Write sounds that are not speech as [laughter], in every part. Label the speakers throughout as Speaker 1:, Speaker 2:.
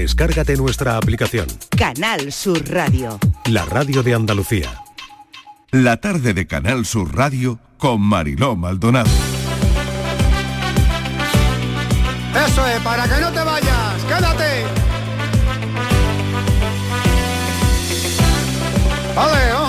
Speaker 1: Descárgate nuestra aplicación.
Speaker 2: Canal Sur Radio.
Speaker 1: La radio de Andalucía.
Speaker 3: La tarde de Canal Sur Radio con Mariló Maldonado.
Speaker 4: Eso es, para que no te vayas, quédate. Vale, vamos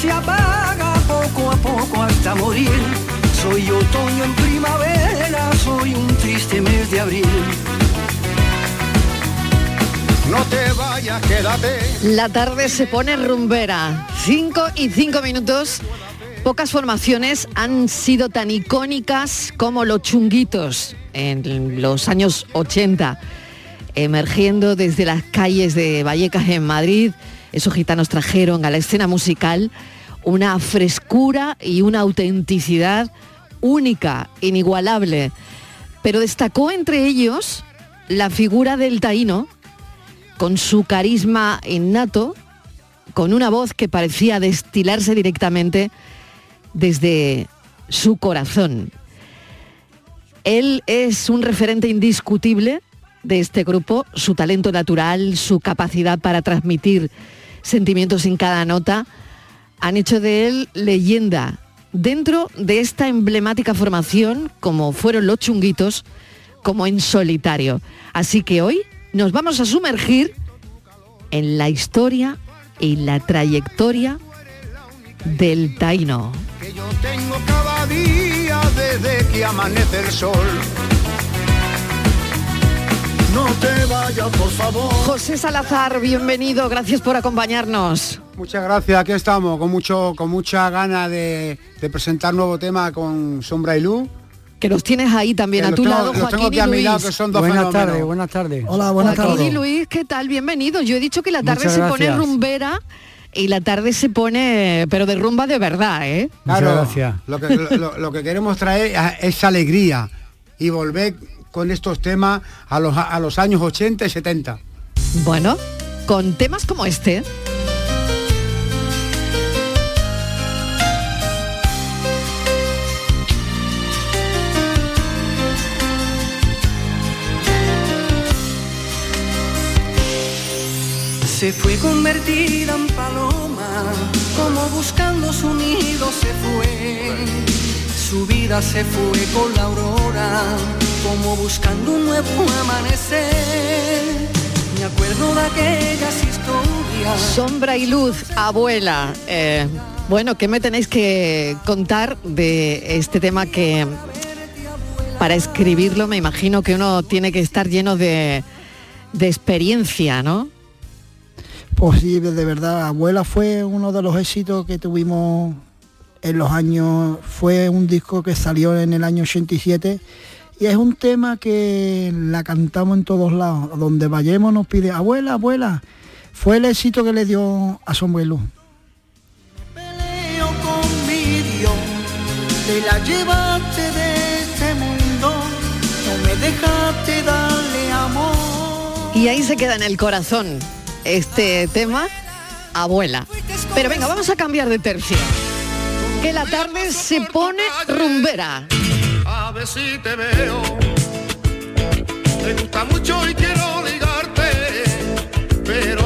Speaker 4: se
Speaker 5: apaga poco a poco hasta morir. Soy otoño en primavera, soy un triste mes de abril.
Speaker 4: No te vayas, quédate.
Speaker 6: La tarde se pone rumbera. 5 y 5 minutos. Pocas formaciones han sido tan icónicas como los chunguitos en los años 80, emergiendo desde las calles de Vallecas en Madrid. Esos gitanos trajeron a la escena musical una frescura y una autenticidad única, inigualable. Pero destacó entre ellos la figura del taíno, con su carisma innato, con una voz que parecía destilarse directamente desde su corazón. Él es un referente indiscutible de este grupo, su talento natural, su capacidad para transmitir sentimientos en cada nota, han hecho de él leyenda dentro de esta emblemática formación, como fueron los chunguitos, como en solitario. Así que hoy nos vamos a sumergir en la historia y la trayectoria del
Speaker 4: sol. No te vayas, por favor.
Speaker 6: José Salazar, bienvenido, gracias por acompañarnos.
Speaker 4: Muchas gracias, aquí estamos, con mucho, con mucha gana de, de presentar nuevo tema con Sombra y Luz.
Speaker 6: Que los tienes ahí también
Speaker 4: Que
Speaker 6: a tu
Speaker 4: tengo-
Speaker 6: lado, Joaquín y Luis.
Speaker 4: lado, que son dos
Speaker 7: Buenas tardes, buenas tardes.
Speaker 8: Hola, buenas
Speaker 6: Joaquín
Speaker 8: tardes.
Speaker 6: y Luis, ¿qué tal? Bienvenidos. Yo he dicho que la tarde
Speaker 7: Muchas
Speaker 6: se pone rumbera y la tarde se pone, pero de rumba de verdad, ¿eh?
Speaker 7: Muchas
Speaker 4: Claro,
Speaker 7: gracias.
Speaker 4: Lo que, lo- lo que queremos traer es alegría y volver con estos temas a los, a los años 80 y 70.
Speaker 6: Bueno, con temas como este.
Speaker 5: Se fue convertida en paloma, como buscando su nido se fue. Su vida se fue con la aurora, como buscando un nuevo amanecer. Me acuerdo de aquellas historias.
Speaker 6: Sombra y luz, abuela. Eh, bueno, ¿qué me tenéis que contar de este tema que para escribirlo me imagino que uno tiene que estar lleno de, de experiencia, ¿no?
Speaker 8: Pues sí, de verdad, Abuela fue uno de los éxitos que tuvimos en los años, fue un disco que salió en el año 87 y es un tema que la cantamos en todos lados, donde vayamos nos pide, abuela, abuela, fue el éxito que le dio a
Speaker 5: Dios, te la llevaste de este mundo, no me dejaste darle amor.
Speaker 6: Y ahí se queda en el corazón este tema, abuela. Pero venga, vamos a cambiar de tercio. Que la tarde se pone rumbera.
Speaker 9: A ver si te veo. Me gusta mucho y quiero ligarte, pero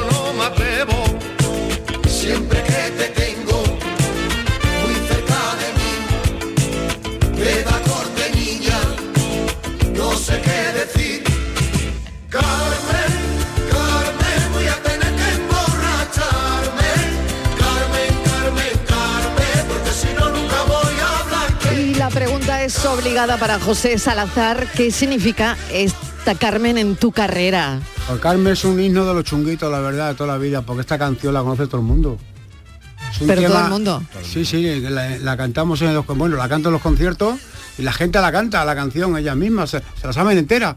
Speaker 6: es obligada para José Salazar. ¿Qué significa esta Carmen en tu carrera?
Speaker 4: Pues Carmen es un himno de los chunguitos, la verdad, de toda la vida, porque esta canción la conoce todo el mundo.
Speaker 6: Pero todo el mundo.
Speaker 4: Sí, sí, la, la cantamos en los bueno, la canto en los conciertos y la gente la canta, la canción, ella misma, se, se la saben entera.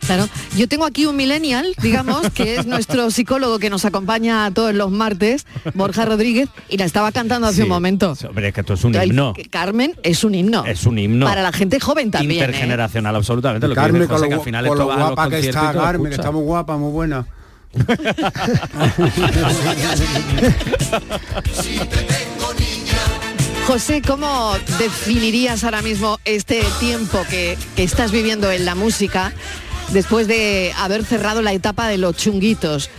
Speaker 6: Claro, yo tengo aquí un millennial, digamos, que es nuestro psicólogo que nos acompaña todos los martes, Borja Rodríguez, y la estaba cantando hace
Speaker 10: Sí.
Speaker 6: un momento.
Speaker 10: Hombre, es que esto es un himno.
Speaker 6: Carmen es un himno.
Speaker 10: Es un himno.
Speaker 6: Para la gente joven también. ¿eh?
Speaker 10: Intergeneracional, absolutamente. Lo que
Speaker 4: Carmen, con
Speaker 10: José,
Speaker 4: lo,
Speaker 10: que al final
Speaker 4: con
Speaker 10: esto
Speaker 4: lo
Speaker 10: va a los
Speaker 4: guapa que está
Speaker 10: todo
Speaker 4: Carmen, que está muy guapa, muy buena. [laughs]
Speaker 6: José, ¿cómo definirías ahora mismo este tiempo que, que estás viviendo en la música después de haber cerrado la etapa de los chunguitos?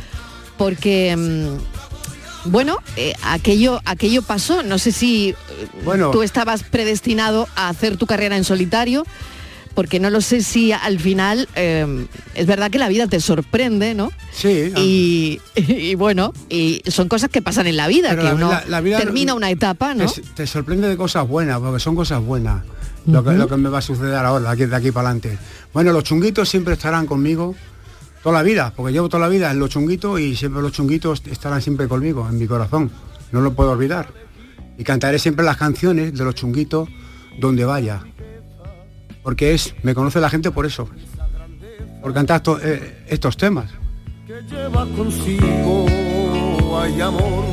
Speaker 6: Porque, mm, bueno, eh, aquello, aquello pasó. No sé si eh,
Speaker 4: Bueno.
Speaker 6: tú estabas predestinado a hacer tu carrera en solitario, porque no lo sé si al final eh, es verdad que la vida te sorprende, ¿no?
Speaker 4: Sí.
Speaker 6: Y, [laughs] y bueno, y son cosas que pasan en la vida,
Speaker 4: Pero
Speaker 6: que
Speaker 4: la-
Speaker 6: uno
Speaker 4: la- la vida-
Speaker 6: termina una etapa, ¿no?
Speaker 4: Te, te sorprende de cosas buenas, porque son cosas buenas. Lo que, lo que me va a suceder ahora, de aquí, de aquí para adelante. Bueno, los chunguitos siempre estarán conmigo toda la vida, porque llevo toda la vida en los chunguitos y siempre los chunguitos estarán siempre conmigo, en mi corazón. No lo puedo olvidar. Y cantaré siempre las canciones de los chunguitos donde vaya. Porque es, me conoce la gente por eso. Por cantar to- eh, estos temas.
Speaker 9: que lleva consigo, ay amor,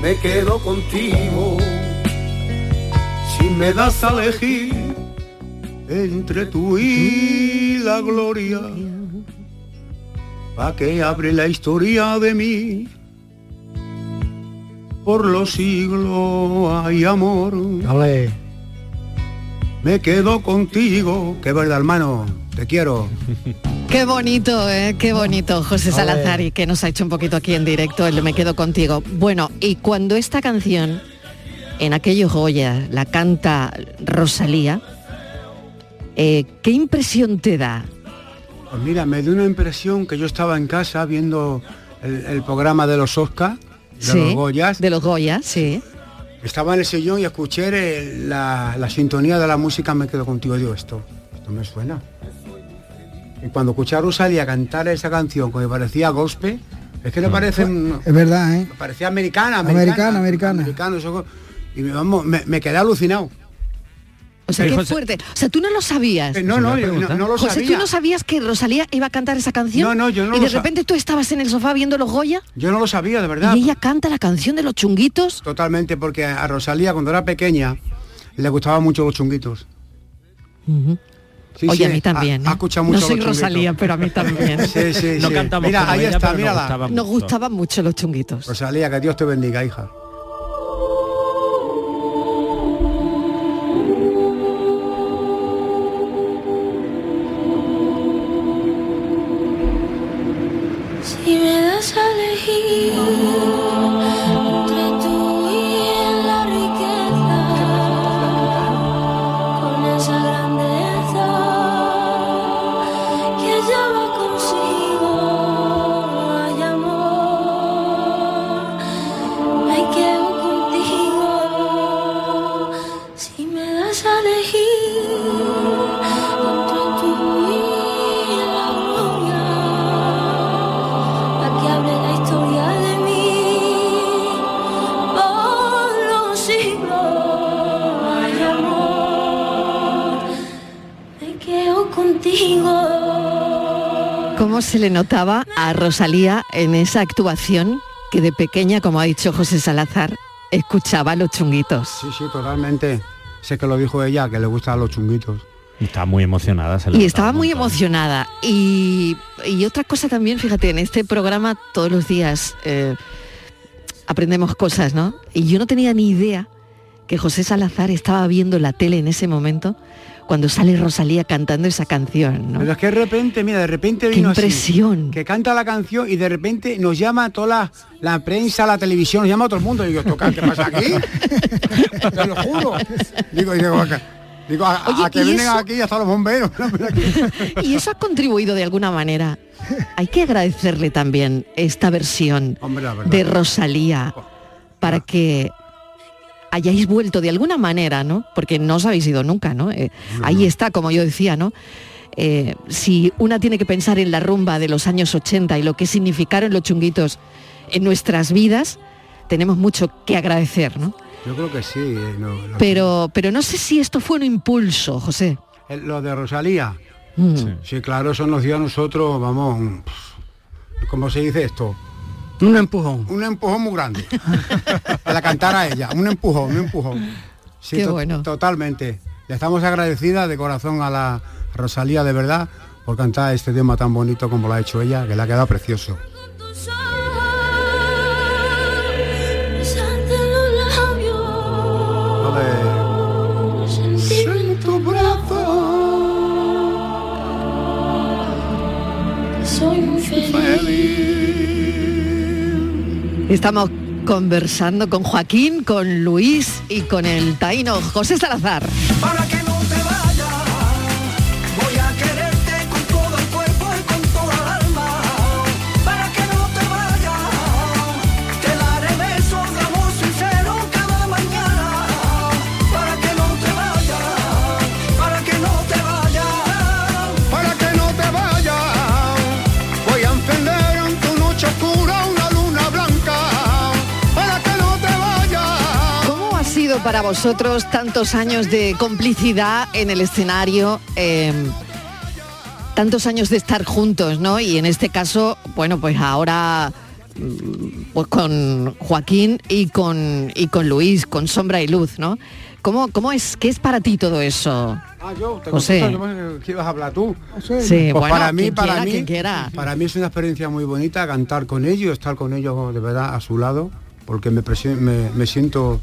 Speaker 9: me quedo contigo.
Speaker 4: Si me das a elegir entre tú y la gloria, pa' que abre la historia de mí. Por los siglos hay amor, me quedo contigo, que verdad hermano, te quiero.
Speaker 6: Qué bonito, ¿eh? qué bonito, José Salazar, y que nos ha hecho un poquito aquí en directo, el Me Quedo Contigo. Bueno, y cuando esta canción, en aquellos Goya, la canta Rosalía, eh, ¿qué impresión te da?
Speaker 4: Pues mira, me dio una impresión que yo estaba en casa viendo el, el programa de los Oscar, de los Goyas,
Speaker 6: De los Goya, sí.
Speaker 4: Estaba en el sillón y escuché el- la, la sintonía de la música Me quedo contigo. Digo, esto, esto me suena. Y cuando escuché a Rosalía cantar esa canción que me parecía gospel, es que le parece... un-
Speaker 8: Es verdad, ¿eh?
Speaker 4: me parecía americana,
Speaker 8: Americana, americana.
Speaker 4: eso- y me, vamos, me, me quedé alucinado.
Speaker 6: O sea,
Speaker 10: Pero,
Speaker 6: qué
Speaker 10: José-
Speaker 6: fuerte. O sea, tú no lo sabías.
Speaker 4: Eh, No, no, yo no, no lo
Speaker 6: José,
Speaker 4: sabía.
Speaker 6: ¿tú no sabías que Rosalía iba a cantar esa canción?
Speaker 4: No, no, yo no
Speaker 6: Y
Speaker 4: lo
Speaker 6: de repente tú estabas en el sofá viendo los Goya
Speaker 4: Yo no lo sabía, de verdad.
Speaker 6: y ella canta la canción de los chunguitos.
Speaker 4: Totalmente, porque a Rosalía cuando era pequeña le gustaban mucho los chunguitos. Sí,
Speaker 6: Oye,
Speaker 4: sí,
Speaker 6: a mí también.
Speaker 4: Ha,
Speaker 6: ¿eh?
Speaker 4: escuchado mucho
Speaker 6: no soy
Speaker 4: los.
Speaker 6: Rosalía, pero a mí también. [laughs]
Speaker 4: Sí, sí,
Speaker 10: No
Speaker 4: sí.
Speaker 10: cantamos
Speaker 4: Mira,
Speaker 10: como
Speaker 4: ahí
Speaker 10: ella,
Speaker 4: está,
Speaker 10: pero nos
Speaker 4: mírala.
Speaker 10: gustaba
Speaker 6: Nos gustaban mucho los chunguitos.
Speaker 4: Rosalía, que Dios te bendiga, hija.
Speaker 11: Das
Speaker 6: se le notaba a Rosalía en esa actuación que de pequeña, como ha dicho José Salazar, escuchaba los chunguitos?
Speaker 4: Sí, sí, totalmente. Sé que lo dijo ella, que le gustan los chunguitos.
Speaker 10: Está muy emocionada. se
Speaker 6: Y estaba muy emocionada. Y, y otra cosa también, fíjate, en este programa todos los días eh, aprendemos cosas, ¿no? Y yo no tenía ni idea que José Salazar estaba viendo la tele en ese momento cuando sale Rosalía cantando esa canción, ¿no?
Speaker 4: Pero es que de repente, mira, de repente
Speaker 6: Qué
Speaker 4: vino así,
Speaker 6: impresión.
Speaker 4: que canta la canción y de repente nos llama toda la, la prensa, la televisión, nos llama a todo el mundo. Y digo, ¿esto qué qué pasa aquí? [laughs] Te lo juro. Digo, digo, acá- digo, a,
Speaker 6: Oye,
Speaker 4: a que
Speaker 6: ¿y
Speaker 4: vienen
Speaker 6: eso?
Speaker 4: aquí hasta los bomberos. [laughs]
Speaker 6: Y eso ha contribuido de alguna manera. Hay que agradecerle también esta versión
Speaker 4: Hombre, la verdad.
Speaker 6: de Rosalía para que hayáis vuelto de alguna manera, ¿no? Porque no os habéis ido nunca, ¿no? Eh, ahí está, como yo decía, ¿no? Eh, si una tiene que pensar en la rumba de los años 80 y lo que significaron los chunguitos en nuestras vidas, tenemos mucho que agradecer, ¿no?
Speaker 4: Yo creo que sí. eh, no,
Speaker 6: Pero, pero no sé si esto fue un impulso, José.
Speaker 4: Lo de Rosalía.
Speaker 6: Mm.
Speaker 4: Sí. claro, eso nos dio a nosotros, vamos, ¿cómo se dice esto? Un empujón. Un empujón muy grande. [laughs] la cantar a ella. Un empujón, un empujón. Sí,
Speaker 6: Qué
Speaker 4: to-
Speaker 6: bueno.
Speaker 4: Totalmente. Le estamos agradecidas de corazón a la Rosalía de verdad por cantar este tema tan bonito como lo ha hecho ella, que le ha quedado precioso.
Speaker 11: Soy muy feliz.
Speaker 6: Estamos conversando con Joaquín, con Luis y con el taíno José Salazar.
Speaker 5: Para
Speaker 6: vosotros tantos años de complicidad en el escenario? eh, tantos años de estar juntos, ¿no? Y en este caso, bueno, pues ahora mm, pues con Joaquín y con, y con Luis, con Sombra y Luz, ¿no? ¿Cómo, cómo es, qué es para ti todo eso?
Speaker 4: Ah, yo, te
Speaker 6: José.
Speaker 4: contesto, yo pensé que ibas a hablar tú.
Speaker 6: Sí,
Speaker 4: Pues
Speaker 6: bueno,
Speaker 4: para mí, para
Speaker 6: quiera,
Speaker 4: mí,
Speaker 6: quien quiera.
Speaker 4: para mí es una experiencia muy bonita cantar con ellos, estar con ellos de verdad a su lado, porque me, me, me siento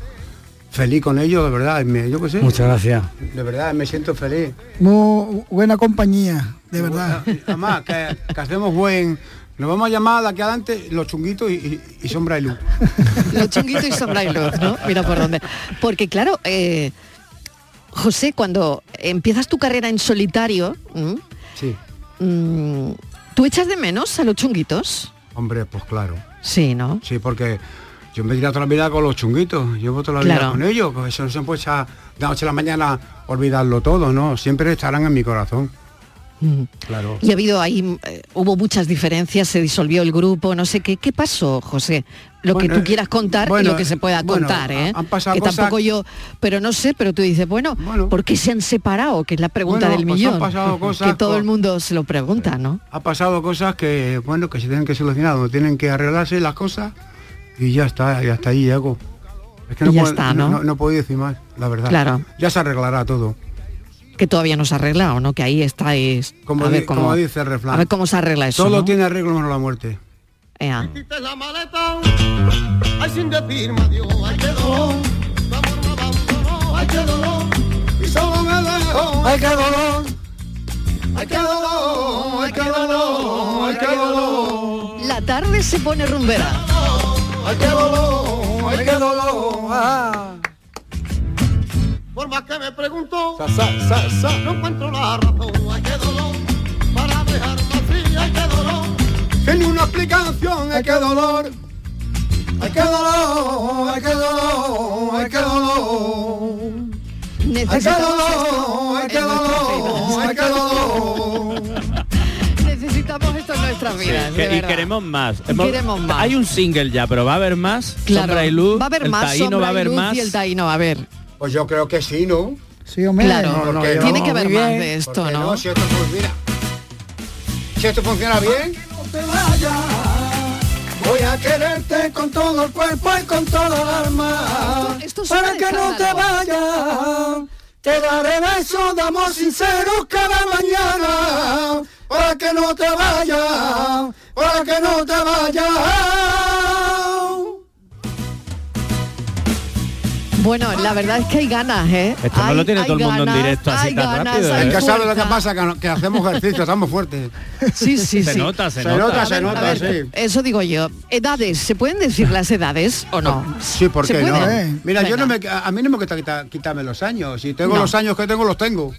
Speaker 4: feliz con ellos, de verdad. me- yo qué sé.
Speaker 8: Muchas gracias.
Speaker 4: De verdad, me siento feliz.
Speaker 8: Muy buena compañía, de verdad.
Speaker 4: Además, que, que hacemos buen. Nos vamos a llamar de aquí adelante los chunguitos y, y- y sombra y luz. [laughs]
Speaker 6: Los chunguitos y sombra y luz, ¿no? Mira por dónde. Porque claro, eh, José, cuando empiezas tu carrera en solitario.
Speaker 4: Sí.
Speaker 6: Mm, ¿tú echas de menos a los chunguitos?
Speaker 4: Hombre, pues claro.
Speaker 6: Sí, ¿no?
Speaker 4: Sí, porque yo me tirado toda la vida con los chunguitos, llevo toda la vida con ellos, porque eso no se puede echar de noche a la mañana olvidarlo todo, ¿no? Siempre estarán en mi corazón.
Speaker 6: Mm.
Speaker 4: Claro.
Speaker 6: Y ha habido ahí, eh, hubo muchas diferencias, se disolvió el grupo, no sé qué. ¿Qué pasó, José? Lo
Speaker 4: Bueno,
Speaker 6: que tú
Speaker 4: eh,
Speaker 6: quieras contar
Speaker 4: bueno,
Speaker 6: y lo que se pueda
Speaker 4: bueno,
Speaker 6: contar, ¿eh?
Speaker 4: han pasado
Speaker 6: que
Speaker 4: cosas-
Speaker 6: tampoco yo, pero no sé, pero tú dices, bueno, ¿por qué se han separado? Que es la pregunta del
Speaker 4: pues han
Speaker 6: millón.
Speaker 4: pasado [laughs] cosas
Speaker 6: que todo
Speaker 4: con-
Speaker 6: el mundo se lo pregunta, ¿no?
Speaker 4: Ha pasado cosas que, bueno, que se tienen que solucionar, tienen que arreglarse las cosas y ya está, y hasta ahí llego. Es que
Speaker 6: Y ya
Speaker 4: puedo-
Speaker 6: está, ¿no?
Speaker 4: No, no puedo decir más, la verdad.
Speaker 6: Claro.
Speaker 4: Ya se arreglará todo.
Speaker 6: Que todavía no se ha arreglado, ¿no? Que ahí estáis.
Speaker 4: Como,
Speaker 6: a
Speaker 4: di-
Speaker 6: ver cómo,
Speaker 4: como dice el refrán.
Speaker 6: A ver cómo se arregla eso. ¿no?
Speaker 4: tiene arreglo menos la muerte.
Speaker 6: Ea.
Speaker 12: Hiciste la maleta, ay sin decirme adiós, ay qué dolor, tu amor me abandonó, ay qué dolor, y solo me dejó, ay qué dolor, ay qué dolor, ay qué dolor, ay qué dolor,
Speaker 6: La tarde se pone rumbera.
Speaker 12: Ay qué dolor, ay qué dolor. ah. Por más que me pregunto, no encuentro la razón, ay qué dolor, para dejarme así, ay qué dolor, sin una explicación, ay qué dolor. Ay, qué dolor, ay, qué dolor, ay, qué dolor. Ay, qué dolor, ay, qué dolor, ay, qué dolor.
Speaker 6: Esto nuestras vidas. De
Speaker 10: y queremos más. Hemos-
Speaker 6: Queremos más.
Speaker 10: Hay un single ya, pero va a haber más.
Speaker 6: Claro.
Speaker 10: Sombra y luz.
Speaker 6: Va a haber
Speaker 10: el
Speaker 6: más
Speaker 10: taíno
Speaker 6: sombra
Speaker 10: va a
Speaker 6: y
Speaker 10: haber
Speaker 6: luz
Speaker 10: más.
Speaker 6: y el taíno va a haber.
Speaker 4: Pues yo creo que sí, ¿no?
Speaker 8: Sí, hombre.
Speaker 6: Claro,
Speaker 4: No, no,
Speaker 6: tiene
Speaker 4: no,
Speaker 6: que haber más
Speaker 4: bien.
Speaker 6: de esto,
Speaker 4: ¿Por qué
Speaker 6: ¿no?
Speaker 4: Si esto, pues, mira, si esto funciona bien,
Speaker 12: No te voy a quererte con todo el cuerpo y con toda el alma.
Speaker 6: Esto suena
Speaker 12: Para que no te vayas, te daré besos de amor sincero cada mañana. Para que no te vayas, para que no te vayas.
Speaker 6: Bueno, la verdad es que hay ganas, ¿eh?
Speaker 10: Esto no
Speaker 6: Hay-
Speaker 10: lo tiene todo el mundo en directo así tan
Speaker 6: ganas,
Speaker 10: rápido, ¿eh?
Speaker 4: es que sabe lo que pasa, que, hacemos ejercicio, estamos fuertes.
Speaker 6: Sí, sí,
Speaker 10: Se
Speaker 6: sí.
Speaker 10: nota, se,
Speaker 4: Se
Speaker 10: nota.
Speaker 4: se nota,
Speaker 6: ver,
Speaker 4: sí.
Speaker 6: Eso digo yo. Edades, ¿se pueden decir las edades o no?
Speaker 4: Sí, ¿por
Speaker 6: ¿Se
Speaker 4: qué no? Mira, yo no me, a a mí no me gusta quitar- quitarme los años. Si tengo
Speaker 6: No.
Speaker 4: los años que tengo, los tengo.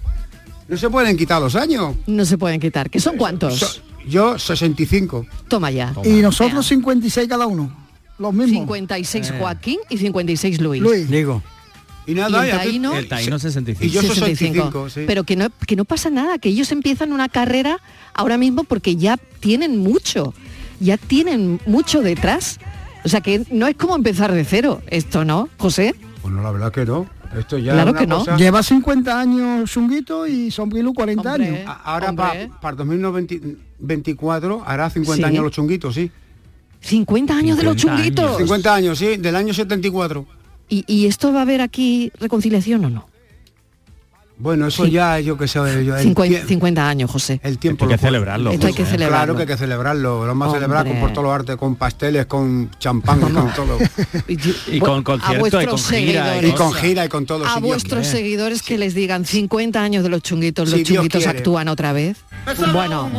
Speaker 4: No se pueden quitar los años.
Speaker 6: No se pueden quitar. ¿Qué son cuántos?
Speaker 4: So- yo 65.
Speaker 6: Toma ya.
Speaker 8: Y nosotros 56 cada uno. Los mismos.
Speaker 6: 56 Joaquín y 56 Luis.
Speaker 8: Luis.
Speaker 7: Digo,
Speaker 4: Y nada,
Speaker 6: el
Speaker 4: y aquí-
Speaker 6: taíno,
Speaker 10: El taíno 65.
Speaker 4: Y yo soy
Speaker 6: 65.
Speaker 4: 65, sí.
Speaker 6: Pero que no, que no pasa nada, que ellos empiezan una carrera ahora mismo porque ya tienen mucho, ya tienen mucho detrás. O sea que no es como empezar de cero, esto, ¿no, José?
Speaker 4: Bueno, la verdad que no. Esto ya
Speaker 6: Claro que no.
Speaker 4: cosa-
Speaker 8: Lleva 50 años Chunguito y Sombrilu 40
Speaker 6: Hombre.
Speaker 8: años.
Speaker 4: Ahora para 2024 hará 50
Speaker 6: Sí.
Speaker 4: años los chunguitos, sí.
Speaker 6: 50 años de los
Speaker 10: 50 años.
Speaker 6: chunguitos.
Speaker 4: 50 años, sí, del año 74.
Speaker 6: ¿Y, y esto va a haber aquí reconciliación o no?
Speaker 4: Bueno, eso
Speaker 6: Sí.
Speaker 4: ya yo que sé, yo, el,
Speaker 6: 50,
Speaker 4: tie-
Speaker 6: 50 años, José.
Speaker 4: el tiempo
Speaker 10: Hay que celebrarlo,
Speaker 6: Esto hay que
Speaker 10: José.
Speaker 6: celebrarlo.
Speaker 4: Claro que hay que celebrarlo, lo vamos a celebrar con por todos los artes, con pasteles, con champán, con todo.
Speaker 10: Y con concierto, y con gira,
Speaker 4: y con gira y con todo.
Speaker 6: a
Speaker 4: si
Speaker 6: vuestros
Speaker 4: quiere.
Speaker 6: seguidores que les digan 50 años de los chunguitos,
Speaker 4: Si
Speaker 6: los
Speaker 4: Dios
Speaker 6: chunguitos actúan otra vez. Bueno,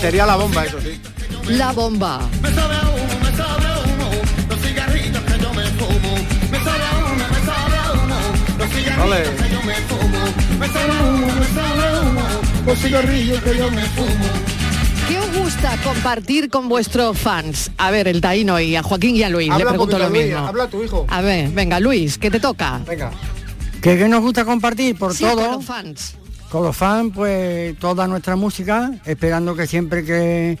Speaker 4: Sería la bomba eso, sí.
Speaker 6: la bomba.
Speaker 9: Que yo me fumo.
Speaker 6: ¿Qué os gusta compartir con vuestros fans? A ver, el Taíno y a Joaquín y a Luis, le
Speaker 4: Habla
Speaker 6: pregunto lo
Speaker 4: Luis,
Speaker 6: mismo.
Speaker 4: habla tu hijo.
Speaker 6: A ver, venga, Luis, ¿qué te toca?
Speaker 4: Venga.
Speaker 7: ¿Qué, qué nos gusta compartir? Por
Speaker 6: Sí, con
Speaker 7: todo.
Speaker 6: los fans.
Speaker 7: Con los fans, pues toda nuestra música, esperando que siempre que,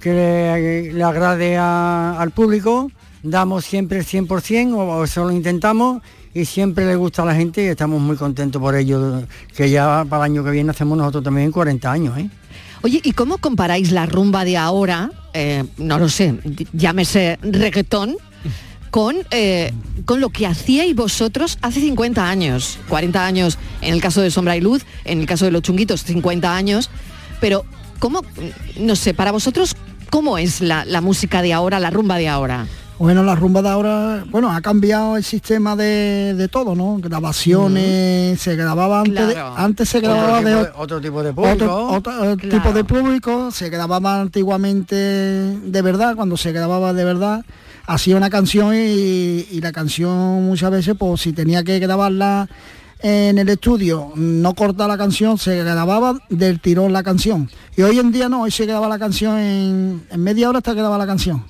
Speaker 7: que le, le agrade a- al público, damos siempre el 100% o, o eso lo intentamos y siempre le gusta a la gente y estamos muy contentos por ello, que ya para el año que viene hacemos nosotros también 40 años. ¿eh?
Speaker 6: Oye, ¿y cómo comparáis la rumba de ahora, eh, no lo sé, llámese reggaetón, con, eh, con lo que hacíais vosotros hace 50 años? 40 años en el caso de Sombra y Luz, en el caso de los chunguitos 50 años, pero ¿cómo, no sé, para vosotros, cómo es la, la música de ahora, la rumba de ahora?
Speaker 8: Bueno, la rumba de ahora, bueno, ha cambiado el sistema de, de todo, ¿no? Grabaciones, se grababa antes, de- antes se
Speaker 7: Otro
Speaker 8: grababa
Speaker 7: tipo
Speaker 8: de,
Speaker 7: de, otro tipo de público.
Speaker 8: otro, otro,
Speaker 6: Claro.
Speaker 8: tipo de público, se grababa antiguamente de verdad, cuando se grababa de verdad, hacía una canción y, y la canción muchas veces, pues si tenía que grabarla en el estudio, no cortar la canción, se grababa del tirón la canción. Y hoy en día no, hoy se graba la canción en, en media hora hasta graba la canción.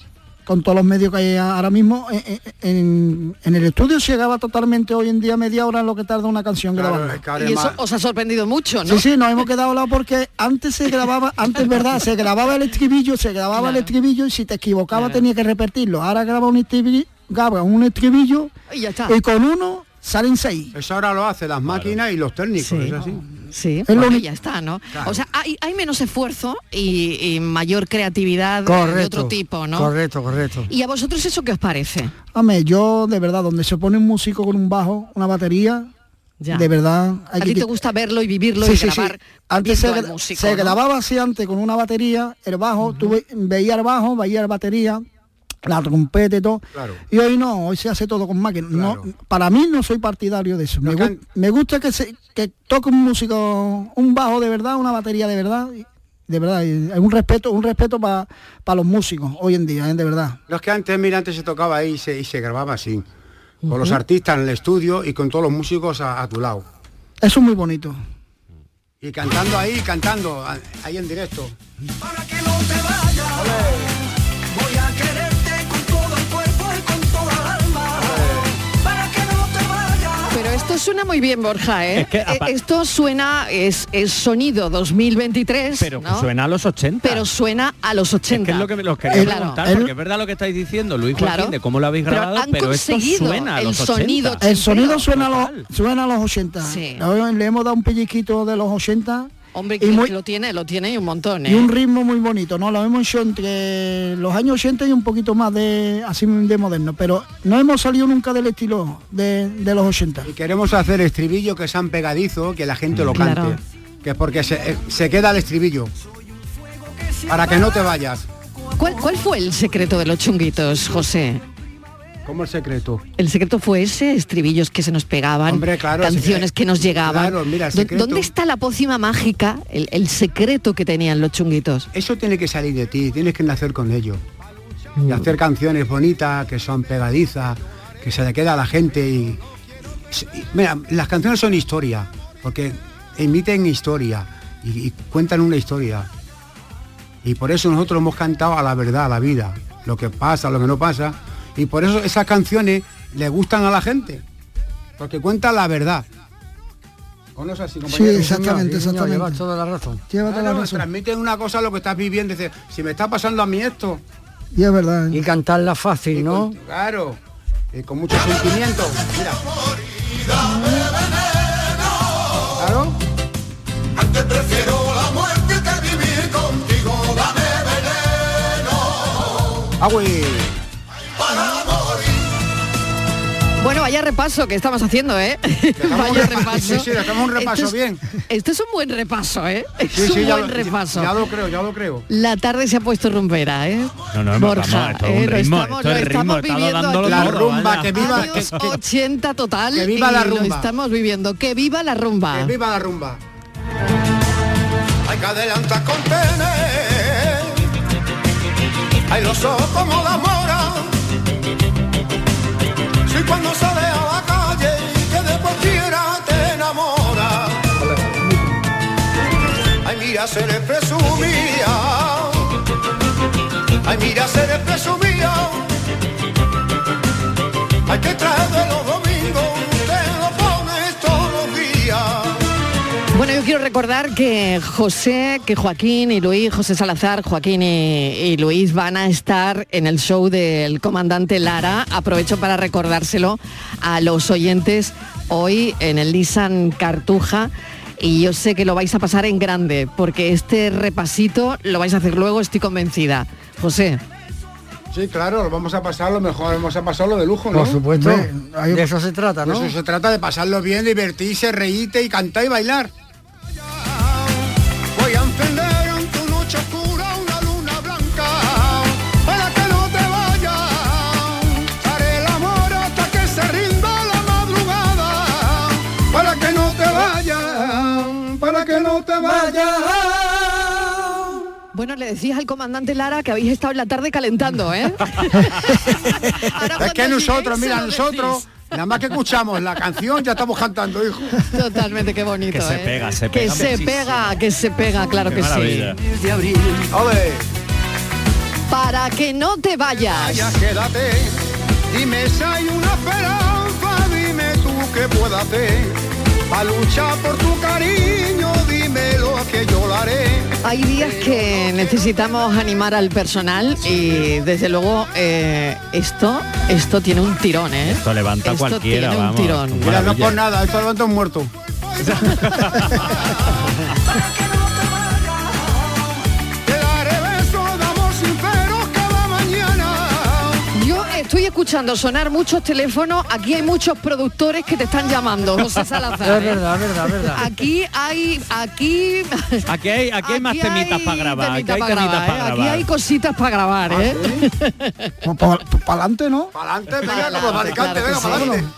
Speaker 8: Con todos los medios que hay ahora mismo, en, en- en- el estudio se graba totalmente hoy en día media hora en lo que tarda una canción
Speaker 4: Claro,
Speaker 8: grabarla.
Speaker 4: es que ahora
Speaker 6: Y
Speaker 4: es
Speaker 6: eso os ha sorprendido mucho, ¿no?
Speaker 8: Sí, sí, nos hemos quedado lado porque antes se grababa, antes verdad, se grababa el estribillo, se grababa el estribillo y si te equivocabas
Speaker 6: Claro.
Speaker 8: tenía que repetirlo. Ahora graba un estribillo, graba un estribillo
Speaker 6: Y ya está.
Speaker 8: y con uno salen seis.
Speaker 4: Eso ahora lo hacen las máquinas y los técnicos,
Speaker 6: Sí.
Speaker 4: es así.
Speaker 6: Sí,
Speaker 8: Es lo
Speaker 6: bueno,
Speaker 8: único-
Speaker 6: ya está, ¿no?
Speaker 4: Claro.
Speaker 6: O sea, hay, hay menos esfuerzo y, y mayor creatividad de
Speaker 7: Correcto.
Speaker 6: otro tipo, ¿no?
Speaker 7: Correcto, correcto.
Speaker 6: ¿Y a vosotros eso qué os parece?
Speaker 8: Hombre, yo de verdad, donde se pone un músico con un bajo, una batería,
Speaker 6: Ya.
Speaker 8: de verdad hay
Speaker 6: a ti te gusta verlo y vivirlo
Speaker 8: Sí,
Speaker 6: y
Speaker 8: sí, sí.
Speaker 6: grabar
Speaker 8: Antes se,
Speaker 6: al músico,
Speaker 8: se
Speaker 6: ¿no?
Speaker 8: grababa así antes con una batería, el bajo, tú ve- veías el bajo, veías la batería, la trompeta y todo.
Speaker 4: Claro.
Speaker 8: Y hoy no, hoy se hace todo con máquina. No, para mí no soy partidario de eso. Me, gu- gusta que se que toque un músico, un bajo de verdad, una batería de verdad. y- De verdad, hay un respeto, un respeto para los músicos hoy en día, ¿eh? de verdad.
Speaker 4: Los que antes, mira, antes se tocaba ahí y se, y se grababa así. Con los artistas en el estudio y con todos los músicos a, a tu lado.
Speaker 8: Eso es muy bonito.
Speaker 4: Y cantando ahí, cantando, ahí en directo.
Speaker 5: Para que no te vayas,
Speaker 6: esto suena muy bien, Borja, ¿eh?
Speaker 10: Es que,
Speaker 6: Eh, esto suena, es, es sonido 2023,
Speaker 10: Pero
Speaker 6: ¿no?
Speaker 10: suena a los 80.
Speaker 6: Pero suena a los 80.
Speaker 10: Es que es lo que me los quería
Speaker 8: El-
Speaker 10: preguntar,
Speaker 8: el-
Speaker 10: porque es verdad lo que estáis diciendo, Luis
Speaker 6: Claro.
Speaker 10: Joaquín, de cómo lo habéis
Speaker 6: Pero
Speaker 10: grabado,
Speaker 6: han
Speaker 10: pero, esto
Speaker 6: conseguido
Speaker 10: suena a
Speaker 6: el
Speaker 10: los
Speaker 6: sonido
Speaker 10: 80.
Speaker 8: El sonido suena a, los, suena a los 80.
Speaker 6: Sí.
Speaker 8: Hoy Le hemos dado un pellizquito de los 80
Speaker 6: Hombre,
Speaker 8: y
Speaker 6: que
Speaker 8: muy-
Speaker 6: lo tiene, lo tiene y un montón,
Speaker 8: y
Speaker 6: ¿eh?
Speaker 8: un ritmo muy bonito, ¿no? Lo hemos hecho entre los años 80 y un poquito más de así de moderno, pero no hemos salido nunca del estilo de, de los 80.
Speaker 4: Y queremos hacer estribillo que sean pegadizo, que la gente lo cante.
Speaker 6: Claro.
Speaker 4: Que es porque se, eh, se queda el estribillo. Para que no te vayas.
Speaker 6: ¿Cuál, ¿Cuál fue el secreto de los chunguitos, José?
Speaker 4: Como el secreto.
Speaker 6: El secreto fue ese, estribillos que se nos pegaban,
Speaker 4: Hombre, claro,
Speaker 6: canciones que nos llegaban.
Speaker 4: claro, mira, el
Speaker 6: ¿Dó-
Speaker 4: secreto-
Speaker 6: ¿Dónde está la pócima mágica, el, el secreto que tenían los chunguitos?
Speaker 4: Eso tiene que salir de ti, tienes que nacer con ello. Y hacer canciones bonitas, que son pegadizas, que se le queda a la gente y... y- Mira, las canciones son historia, porque emiten historia y, y cuentan una historia. Y por eso nosotros hemos cantado a la verdad, a la vida, lo que pasa, lo que no pasa. Y por eso esas canciones le gustan a la gente. porque cuenta la verdad. ¿O no es así,
Speaker 8: Sí,
Speaker 4: compañero?
Speaker 8: exactamente,
Speaker 7: Sí, señor,
Speaker 8: exactamente.
Speaker 7: llevas toda la razón.
Speaker 8: Lleva toda la
Speaker 4: Claro,
Speaker 8: razón.
Speaker 4: transmiten una cosa a lo que estás viviendo. Dice, si me está pasando a mí esto,
Speaker 8: Y es verdad. ¿eh?
Speaker 7: Y cantarla fácil,
Speaker 4: y
Speaker 7: ¿no?
Speaker 4: con- claro, y con mucho sentimiento. Mira. Claro.
Speaker 9: Antes prefiero la muerte que vivir contigo. Dame veneno
Speaker 6: Bueno, vaya repaso que estamos haciendo, ¿eh? [laughs] vaya repaso.
Speaker 4: Sí, sí, le hacemos un repaso
Speaker 6: Esto es-
Speaker 4: bien.
Speaker 6: Esto es un buen repaso, ¿eh? Es
Speaker 4: Sí, sí,
Speaker 6: un
Speaker 4: ya
Speaker 6: buen
Speaker 4: lo,
Speaker 6: repaso.
Speaker 4: ya lo creo, ya lo creo.
Speaker 6: La tarde se ha puesto rumbera, ¿eh?
Speaker 10: No, no,
Speaker 6: Borja,
Speaker 10: es un
Speaker 6: eh, lo
Speaker 10: ritmo,
Speaker 6: estamos,
Speaker 10: esto
Speaker 6: lo
Speaker 10: es ritmo,
Speaker 6: estamos viviendo.
Speaker 4: La rumba,
Speaker 10: vaya.
Speaker 4: que viva, que,
Speaker 6: Años
Speaker 4: que-
Speaker 6: 80 total
Speaker 4: que viva
Speaker 6: y
Speaker 4: la
Speaker 6: lo
Speaker 4: rumba.
Speaker 6: estamos viviendo. Que viva la rumba.
Speaker 4: que viva la rumba.
Speaker 9: Hay que adelantar con tener. Hay los ojos como la mora. Cuando sale a la calle, que de cualquiera te enamora. Ay, mira, seré presumida. Ay, mira, seré presumida. Hay que traer de los
Speaker 6: Bueno, yo quiero recordar que José, que Joaquín y Luis, José Salazar, Joaquín y, y Luis van a estar en el show del comandante Lara. Aprovecho para recordárselo a los oyentes hoy en el Nissan Cartuja. Y yo sé que lo vais a pasar en grande, porque este repasito lo vais a hacer luego, estoy convencida. José.
Speaker 4: Sí, claro, lo vamos a pasar lo mejor, vamos a pasarlo de lujo, ¿no?
Speaker 7: Por supuesto.
Speaker 8: Hay-
Speaker 7: De eso se trata,
Speaker 4: De
Speaker 7: ¿no?
Speaker 4: Eso se trata de pasarlo bien, divertirse, reírte y cantar y bailar.
Speaker 6: Bueno, le decías al comandante Lara que habéis estado en la tarde calentando, ¿eh? [laughs]
Speaker 4: Es que nosotros,
Speaker 6: se
Speaker 4: mira, nosotros,
Speaker 6: decís.
Speaker 4: nada más que escuchamos la canción, ya estamos cantando, hijo.
Speaker 6: Totalmente, qué bonito.
Speaker 10: Que se
Speaker 6: ¿eh?
Speaker 10: pega, se
Speaker 6: Que
Speaker 10: pega
Speaker 6: se
Speaker 10: muchísimo.
Speaker 6: pega, que se pega, claro
Speaker 10: Qué
Speaker 6: que
Speaker 10: maravilla.
Speaker 6: sí.
Speaker 7: De abril.
Speaker 4: Ole.
Speaker 6: Para que no te vayas.
Speaker 12: Vaya, quédate, dime si hay una esperanza, dime tú qué puedo hacer. A luchar por tu cariño,
Speaker 6: Hay días que necesitamos animar al personal y desde luego eh, esto, esto tiene un tirón, ¿eh?
Speaker 10: Esto levanta a
Speaker 6: Esto
Speaker 10: cualquiera,
Speaker 6: tiene un
Speaker 10: vamos.
Speaker 6: tirón.
Speaker 4: Mira, no por nada, esto levanta un muerto. [laughs] [laughs]
Speaker 6: estoy escuchando sonar muchos teléfonos, aquí hay muchos productores que te están llamando, José [laughs] Salazar.
Speaker 7: Es
Speaker 6: ¿eh?
Speaker 7: verdad, es verdad, es verdad.
Speaker 6: Aquí hay, aquí, [laughs]
Speaker 10: Aquí hay, aquí hay más temitas para grabar. Aquí hay
Speaker 6: temita
Speaker 10: temitas
Speaker 6: grabar,
Speaker 10: para
Speaker 6: ¿eh? Aquí
Speaker 10: grabar.
Speaker 6: hay cositas para grabar, ¿eh? [laughs]
Speaker 8: Para adelante, ¿no?
Speaker 4: Para adelante, venga, como Alicante,
Speaker 6: claro
Speaker 4: venga,
Speaker 6: sí.
Speaker 4: para adelante.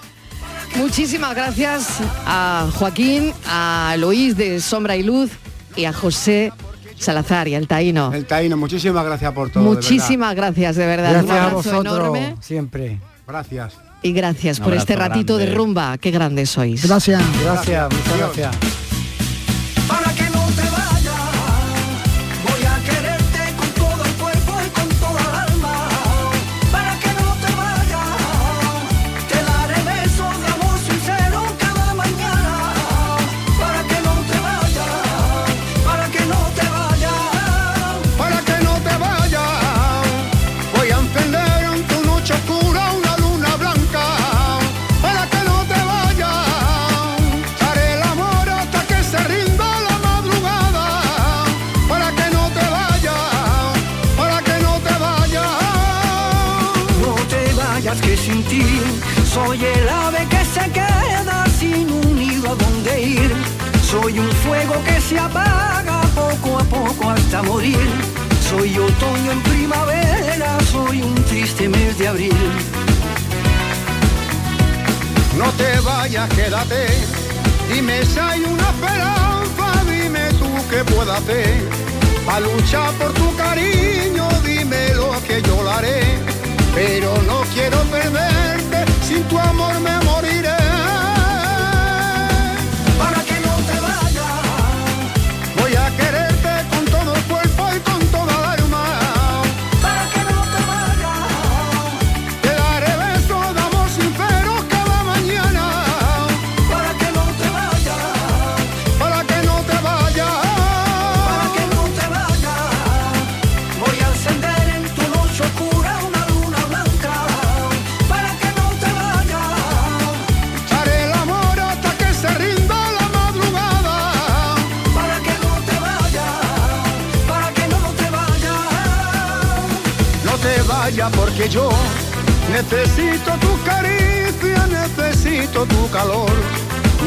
Speaker 6: Muchísimas gracias a Joaquín, a Luis de Sombra y Luz y a José Salazar y al Taíno.
Speaker 4: El Taíno, muchísimas gracias por todo. de.
Speaker 6: Muchísimas gracias, de verdad.
Speaker 7: Gracias
Speaker 6: Un
Speaker 7: a
Speaker 6: abrazo
Speaker 7: vosotros
Speaker 6: enorme
Speaker 7: siempre.
Speaker 4: Gracias.
Speaker 6: y gracias
Speaker 10: Un
Speaker 6: por este ratito de rumba. Qué grandes sois.
Speaker 8: Gracias.
Speaker 7: Gracias, muchas
Speaker 4: Adiós.
Speaker 7: gracias.
Speaker 12: Hasta
Speaker 5: morir. Soy otoño en primavera, soy un triste mes de abril.
Speaker 12: No te vayas, quédate. Dime si hay una esperanza, dime tú qué puedo hacer. A luchar por tu cariño, dime lo que yo lo haré. Pero no quiero perderte, sin tu amor me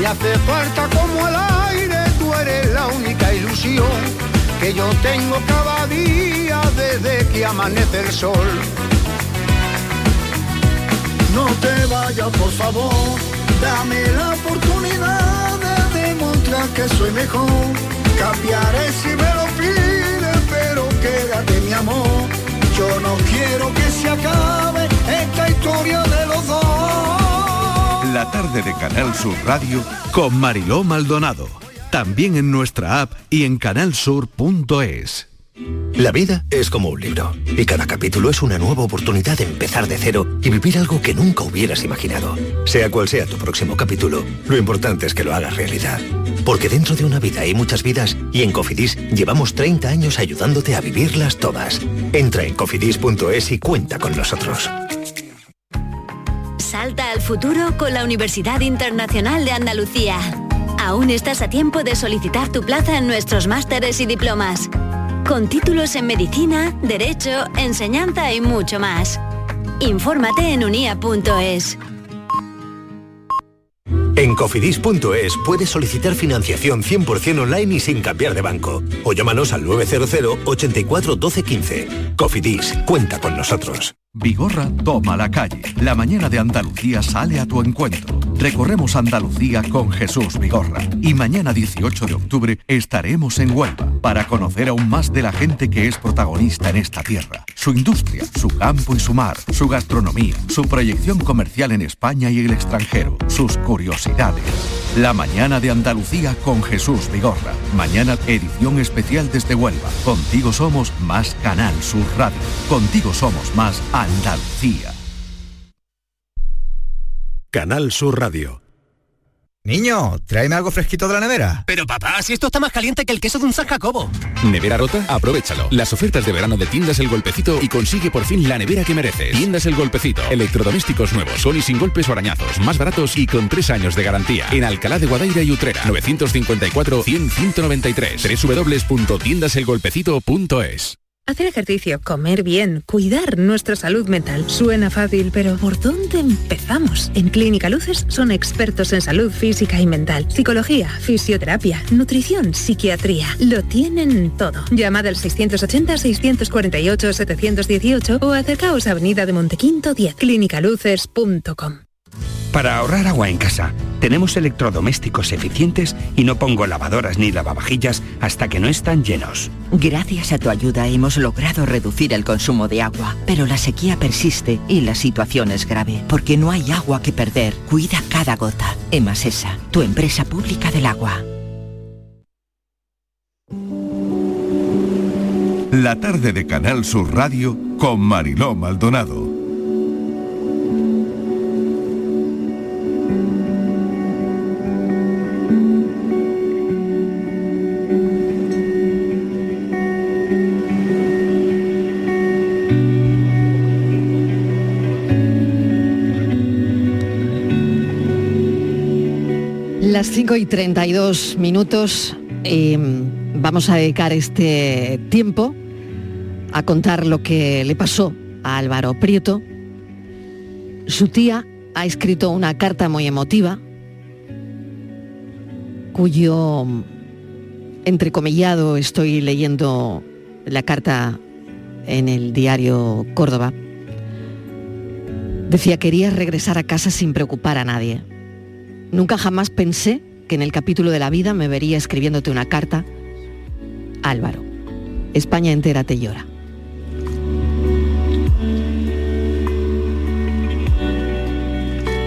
Speaker 12: Hace falta como el aire, tú eres la única ilusión que yo tengo cada día desde que amanece el sol. No te vayas, por favor, dame la oportunidad de demostrar que soy mejor. Cambiaré si me lo pides, pero quédate mi amor. Yo no quiero que se acabe esta historia de los dos.
Speaker 3: La tarde de Canal Sur Radio con Mariló Maldonado.
Speaker 1: También en nuestra app y en canalsur.es.
Speaker 13: La vida es como un libro y cada capítulo es una nueva oportunidad de empezar de cero y vivir algo que nunca hubieras imaginado. Sea cual sea tu próximo capítulo, lo importante es que lo hagas realidad. Porque dentro de una vida hay muchas vidas y en Cofidis llevamos 30 años ayudándote a vivirlas todas. Entra en cofidis.es y cuenta con nosotros.
Speaker 14: Futuro con la Universidad Internacional de Andalucía. Aún estás a tiempo de solicitar tu plaza en nuestros másteres y diplomas. Con títulos en medicina, derecho, enseñanza y mucho más. Infórmate en unia.es.
Speaker 13: En cofidis.es puedes solicitar financiación 100% online y sin cambiar de banco. O llámanos al 900 84 12 15. Cofidis, cuenta con nosotros.
Speaker 3: Vigorra toma la calle. La mañana de Andalucía sale a tu encuentro. Recorremos Andalucía con Jesús Vigorra. Y mañana 18 de octubre estaremos en Huelva para conocer aún más de la gente que es protagonista en esta tierra. Su industria, su campo y su mar, su gastronomía, su proyección comercial en España y el extranjero, sus curiosidades. La mañana de Andalucía con Jesús Vigorra. Mañana edición especial desde Huelva. Contigo somos más Canal Sur Radio. Contigo somos más Andalucía.
Speaker 1: Canal Sur Radio.
Speaker 15: Niño, tráeme algo fresquito de la nevera.
Speaker 16: Pero papá, si esto está más caliente que el queso de un San Jacobo.
Speaker 17: ¿Nevera rota? Aprovechalo. Las ofertas de verano de Tiendas El Golpecito y consigue por fin la nevera que mereces. Tiendas El Golpecito. Electrodomésticos nuevos, con y sin golpes o arañazos, más baratos y con tres años de garantía. En Alcalá de Guadaira y Utrera. 954-100-193. www.tiendaselgolpecito.es
Speaker 18: Hacer ejercicio, comer bien, cuidar nuestra salud mental. Suena fácil, pero ¿por dónde empezamos? En Clínica Luces son expertos en salud física y mental, psicología, fisioterapia, nutrición, psiquiatría. Lo tienen todo. Llamad al 680-648-718 o acercaos a Avenida de Montequinto 10, clínicaluces.com.
Speaker 19: Para ahorrar agua en casa, tenemos electrodomésticos eficientes y no pongo lavadoras ni lavavajillas hasta que no están llenos.
Speaker 2: Gracias a tu ayuda hemos logrado reducir el consumo de agua, pero la sequía persiste y la situación es grave, porque no hay agua que perder. Cuida cada gota. Emasesa, tu empresa pública del agua.
Speaker 3: La tarde de Canal Sur Radio con Mariló Maldonado.
Speaker 6: Las 5 y 32 minutos y vamos a dedicar este tiempo a contar lo que le pasó a Álvaro Prieto. Su tía ha escrito una carta muy emotiva cuyo entrecomillado estoy leyendo la carta en el diario Córdoba. Decía, quería regresar a casa sin preocupar a nadie. Nunca jamás pensé que en el capítulo de la vida me vería escribiéndote una carta. Álvaro, España entera te llora.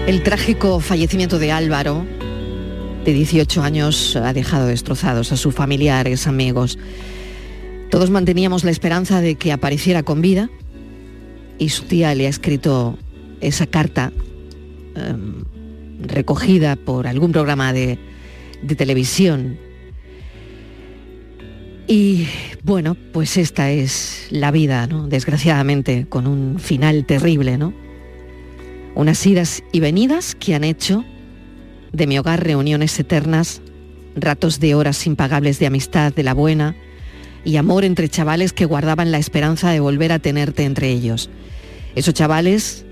Speaker 6: El trágico fallecimiento de Álvaro, de 18 años, ha dejado destrozados a sus familiares, amigos. Todos manteníamos la esperanza de que apareciera con vida y su tía le ha escrito esa carta em, recogida por algún programa de, de televisión. Y bueno, pues esta es la vida, ¿no? Desgraciadamente, con un final terrible, ¿no? Unas idas y venidas que han hecho de mi hogar reuniones eternas, ratos de horas impagables de amistad de la buena y amor entre chavales que guardaban la esperanza de volver a tenerte entre ellos. Esos chavales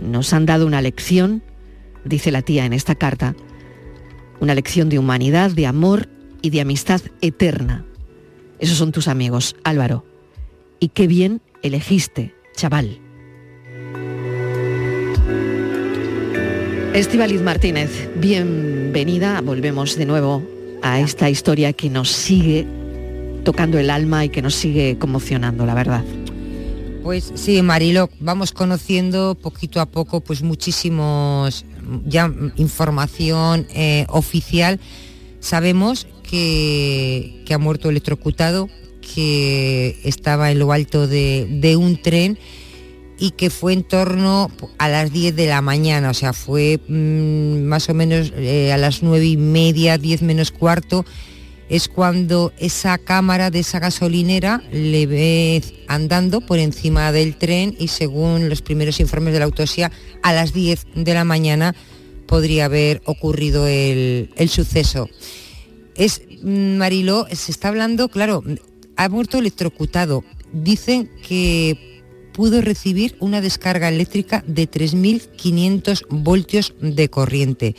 Speaker 6: nos han dado una lección, dice la tía en esta carta, una lección de humanidad, de amor y de amistad eterna. Esos son tus amigos, Álvaro. Y qué bien elegiste, chaval. Estivaliz Martínez, bienvenida. Volvemos de nuevo a esta historia que nos sigue tocando el alma y que nos sigue conmocionando, la verdad.
Speaker 20: Pues sí, Marilo, vamos conociendo poquito a poco pues muchísimos ya información eh, oficial. Sabemos que, que ha muerto electrocutado, que estaba en lo alto de, de un tren y que fue en torno a las 10 de la mañana, o sea, fue mm, más o menos eh, a las 9 y media, 10 menos cuarto, es cuando esa cámara de esa gasolinera le ve andando por encima del tren y según los primeros informes de la autopsia, a las 10 de la mañana podría haber ocurrido el, el suceso. Es, Mariló, se está hablando, claro, ha muerto electrocutado. Dicen que pudo recibir una descarga eléctrica de 3.500 voltios de corriente.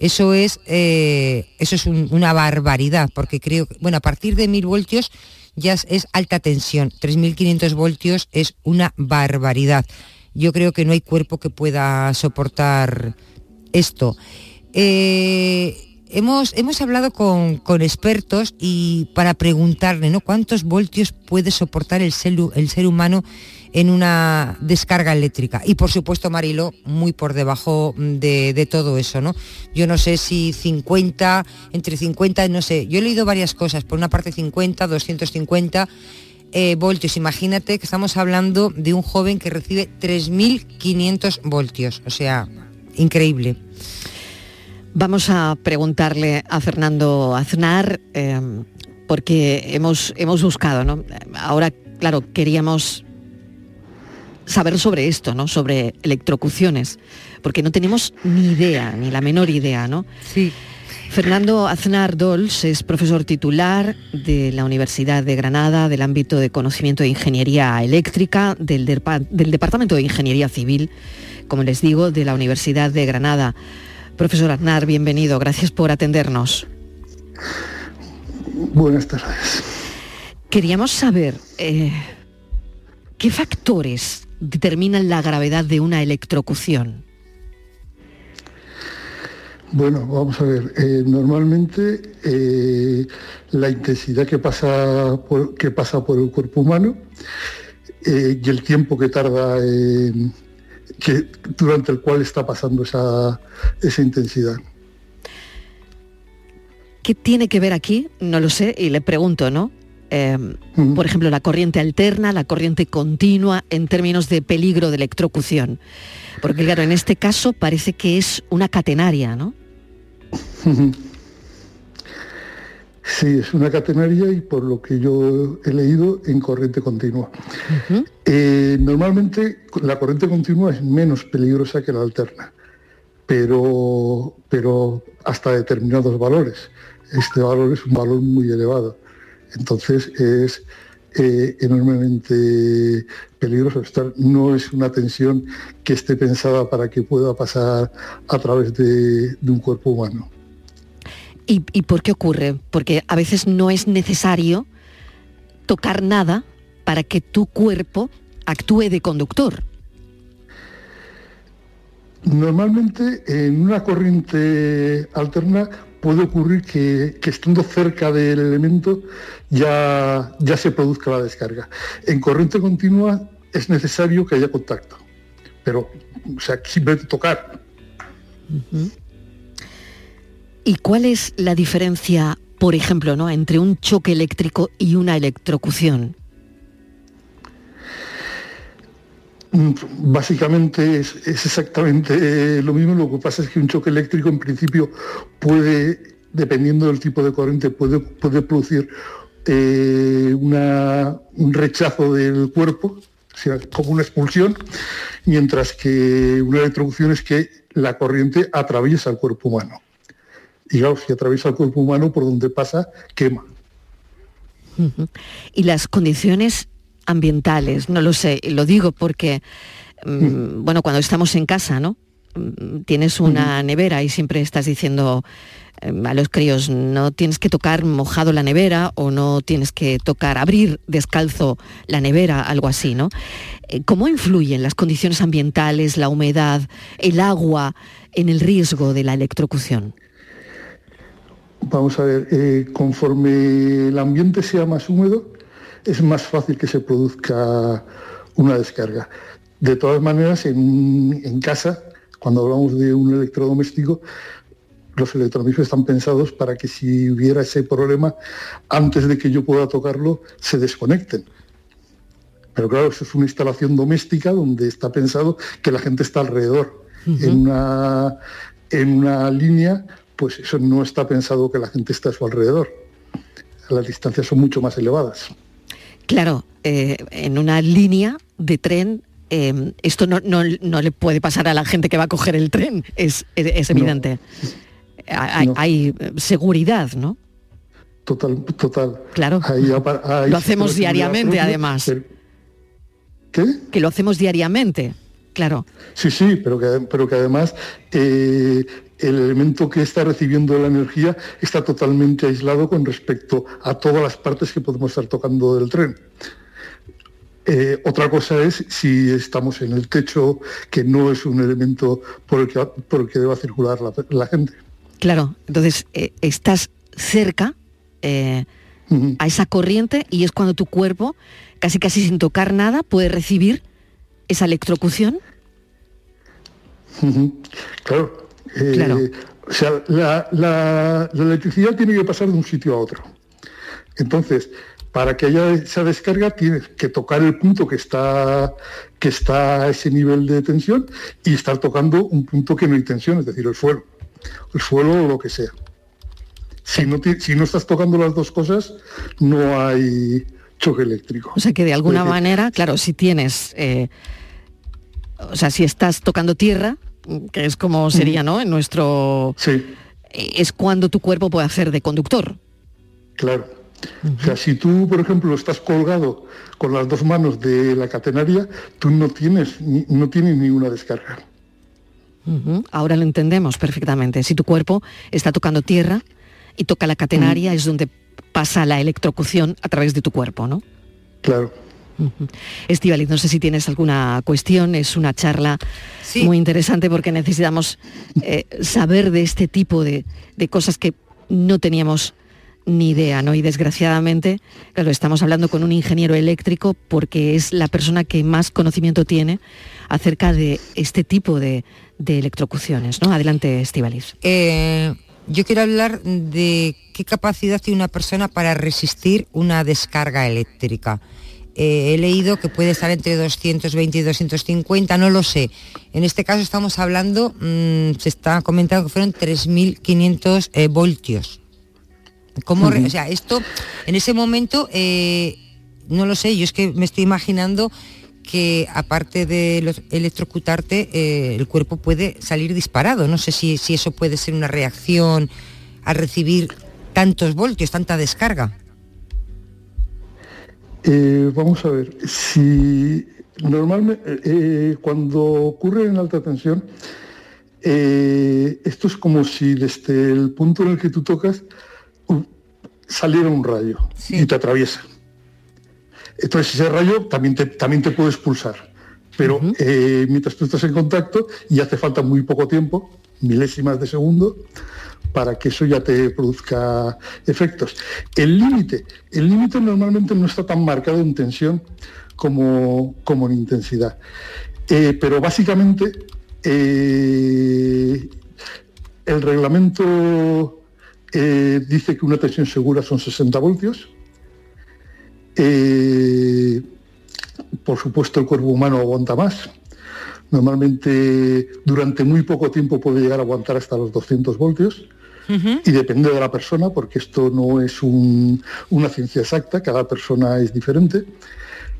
Speaker 20: Eso es, eh, eso es un- una barbaridad, porque creo bueno, a partir de 1.000 voltios ya es, alta tensión, 3.500 voltios es una barbaridad. Yo creo que no hay cuerpo que pueda soportar esto. Eh, hemos, hemos hablado con, con expertos y para preguntarle ¿no? cuántos voltios puede soportar el el ser humano en una descarga eléctrica. Y por supuesto, Marilo, muy por debajo de, todo eso, ¿no? Yo no sé si 50, entre 50, no sé, yo he leído varias cosas, por una parte 50, 250 eh, voltios. Imagínate que estamos hablando de un joven que recibe 3.500 voltios, o sea, increíble.
Speaker 6: Vamos a preguntarle a Fernando Aznar, eh, porque hemos, hemos buscado, ¿no? Ahora, claro, queríamos saber sobre esto, ¿no? Sobre electrocuciones, porque no tenemos ni idea, ni la menor idea, ¿no?
Speaker 20: Sí.
Speaker 6: Fernando Aznar Dols es profesor titular de la Universidad de Granada del ámbito de conocimiento de ingeniería eléctrica del, del Departamento de Ingeniería Civil, como les digo, de la Universidad de Granada. Profesor Aznar, bienvenido, gracias por atendernos.
Speaker 21: Buenas tardes.
Speaker 6: Queríamos saber eh, qué factores determinan la gravedad de una electrocución.
Speaker 21: Bueno, vamos a ver. eh, normalmente eh, la intensidad que pasa por, que pasa por el cuerpo humano eh, y el tiempo que tarda en- que, durante el cual está pasando esa, esa intensidad.
Speaker 6: ¿Qué tiene que ver aquí? No lo sé y le pregunto, ¿no? Eh, Por ejemplo, la corriente alterna, la corriente continua en términos de peligro de electrocución. Porque claro, en este caso parece que es una catenaria, ¿no? [laughs]
Speaker 21: Sí, es una catenaria y por lo que yo he leído en corriente continua. Eh, normalmente la corriente continua es menos peligrosa que la alterna, pero, pero hasta determinados valores. Este valor es un valor muy elevado. Entonces es eh, enormemente peligroso. Estar, no es una tensión que esté pensada para que pueda pasar a través de- de un cuerpo humano.
Speaker 6: ¿Y, y por qué ocurre? Porque a veces no es necesario tocar nada para que tu cuerpo actúe de conductor.
Speaker 21: Normalmente en una corriente alterna puede ocurrir que, estando cerca del elemento ya, ya se produzca la descarga. En corriente continua es necesario que haya contacto, pero o sea, simplemente tocar.
Speaker 6: ¿Y cuál es la diferencia, por ejemplo, ¿no? entre un choque eléctrico y una electrocución?
Speaker 21: Básicamente es, exactamente eh, lo mismo, lo que pasa es que un choque eléctrico en principio puede, dependiendo del tipo de corriente, puede, producir eh, un rechazo del cuerpo, o sea, como una expulsión, mientras que una electrocución es que la corriente atraviesa el cuerpo humano. Y claro, si atraviesa el cuerpo humano, por donde pasa, quema.
Speaker 6: Y las condiciones ambientales, no lo sé, y lo digo porque mm, bueno, cuando estamos en casa, ¿no? Mm, Tienes una nevera y siempre estás diciendo eh, a los críos, no tienes que tocar mojado la nevera o no tienes que tocar, abrir descalzo la nevera, algo así, ¿no? Eh, ¿Cómo influyen las condiciones ambientales, la humedad, el agua en el riesgo de la electrocución?
Speaker 21: Vamos a ver, eh, conforme el ambiente sea más húmedo, es más fácil que se produzca una descarga. De todas maneras, en, en casa, cuando hablamos de un electrodoméstico, los electrodomésticos están pensados para que si hubiera ese problema, antes de que yo pueda tocarlo, se desconecten. Pero claro, eso es una instalación doméstica donde está pensado que la gente está alrededor. en, una, en una línea, pues eso no está pensado que la gente esté a su alrededor. Las distancias son mucho más elevadas.
Speaker 6: Claro, eh, en una línea de tren eh, esto no, no- no le puede pasar a la gente que va a coger el tren, es, es- es evidente. Hay, hay, eh, seguridad, ¿no?
Speaker 21: Total, total.
Speaker 6: Claro.
Speaker 21: Ahí apa- ahí
Speaker 6: Lo hacemos diariamente, además.
Speaker 21: ¿Qué?
Speaker 6: Que lo hacemos diariamente, claro.
Speaker 21: Sí, sí, pero que, pero que además eh, el elemento que está recibiendo la energía está totalmente aislado con respecto a todas las partes que podemos estar tocando del tren. Eh, otra cosa es si estamos en el techo, que no es un elemento por el que, por el que deba circular la, la gente.
Speaker 6: Claro, entonces eh, estás cerca eh, a esa corriente y es cuando tu cuerpo, casi casi sin tocar nada, puede recibir esa electrocución.
Speaker 21: Claro. Eh,
Speaker 6: Claro.
Speaker 21: O sea, la, la- la electricidad tiene que pasar de un sitio a otro. Entonces, para que haya esa descarga, tienes que tocar el punto que está, que está a ese nivel de tensión y estar tocando un punto que no hay tensión, es decir, el suelo. El suelo o lo que sea. Si no, si no estás tocando las dos cosas, no hay choque eléctrico.
Speaker 6: O sea que de alguna manera, claro, si tienes, eh, o sea, si estás tocando tierra, que es como sería, ¿no? En nuestro...
Speaker 21: Sí.
Speaker 6: Es cuando tu cuerpo puede hacer de conductor.
Speaker 21: Claro. O sea, si tú, por ejemplo, estás colgado con las dos manos de la catenaria, tú no tienes, no tienes ni una descarga.
Speaker 6: Ahora lo entendemos perfectamente. Si tu cuerpo está tocando tierra y toca la catenaria, es donde pasa la electrocución a través de tu cuerpo, ¿no?
Speaker 21: Claro.
Speaker 6: Estivaliz, no sé si tienes alguna cuestión, es una charla muy interesante porque necesitamos eh, saber de este tipo de, de cosas que no teníamos ni idea, ¿no? Y desgraciadamente, claro, estamos hablando con un ingeniero eléctrico porque es la persona que más conocimiento tiene acerca de este tipo de, de electrocuciones, ¿no? Adelante, Estivaliz.
Speaker 20: Eh, yo quiero hablar de qué capacidad tiene una persona para resistir una descarga eléctrica. Eh, he leído que puede estar entre 220 y 250, no lo sé. En este caso estamos hablando, mm, se está comentando que fueron 3.500 eh, voltios. ¿Cómo
Speaker 21: Ujú.
Speaker 20: o sea, esto, en ese momento, eh, no lo sé, yo es que me estoy imaginando que aparte de los- electrocutarte, el cuerpo puede salir disparado. No sé si, si eso puede ser una reacción al recibir tantos voltios, tanta descarga.
Speaker 21: Eh, vamos a ver, si normalmente eh, cuando ocurre en alta tensión, eh, esto es como si desde el punto en el que tú tocas saliera un rayo y te atraviesa. Entonces ese rayo también te, también te puede expulsar. Pero eh, mientras tú estás en contacto y hace falta muy poco tiempo, milésimas de segundo, para que eso ya te produzca efectos. El límite, el límite normalmente no está tan marcado en tensión como, como en intensidad. Eh, pero básicamente eh, el reglamento eh, dice que una tensión segura son 60 voltios. Por supuesto el cuerpo humano aguanta más. Normalmente durante muy poco tiempo puede llegar a aguantar hasta los 200 voltios y depende de la persona porque esto no es un- una ciencia exacta, cada persona es diferente,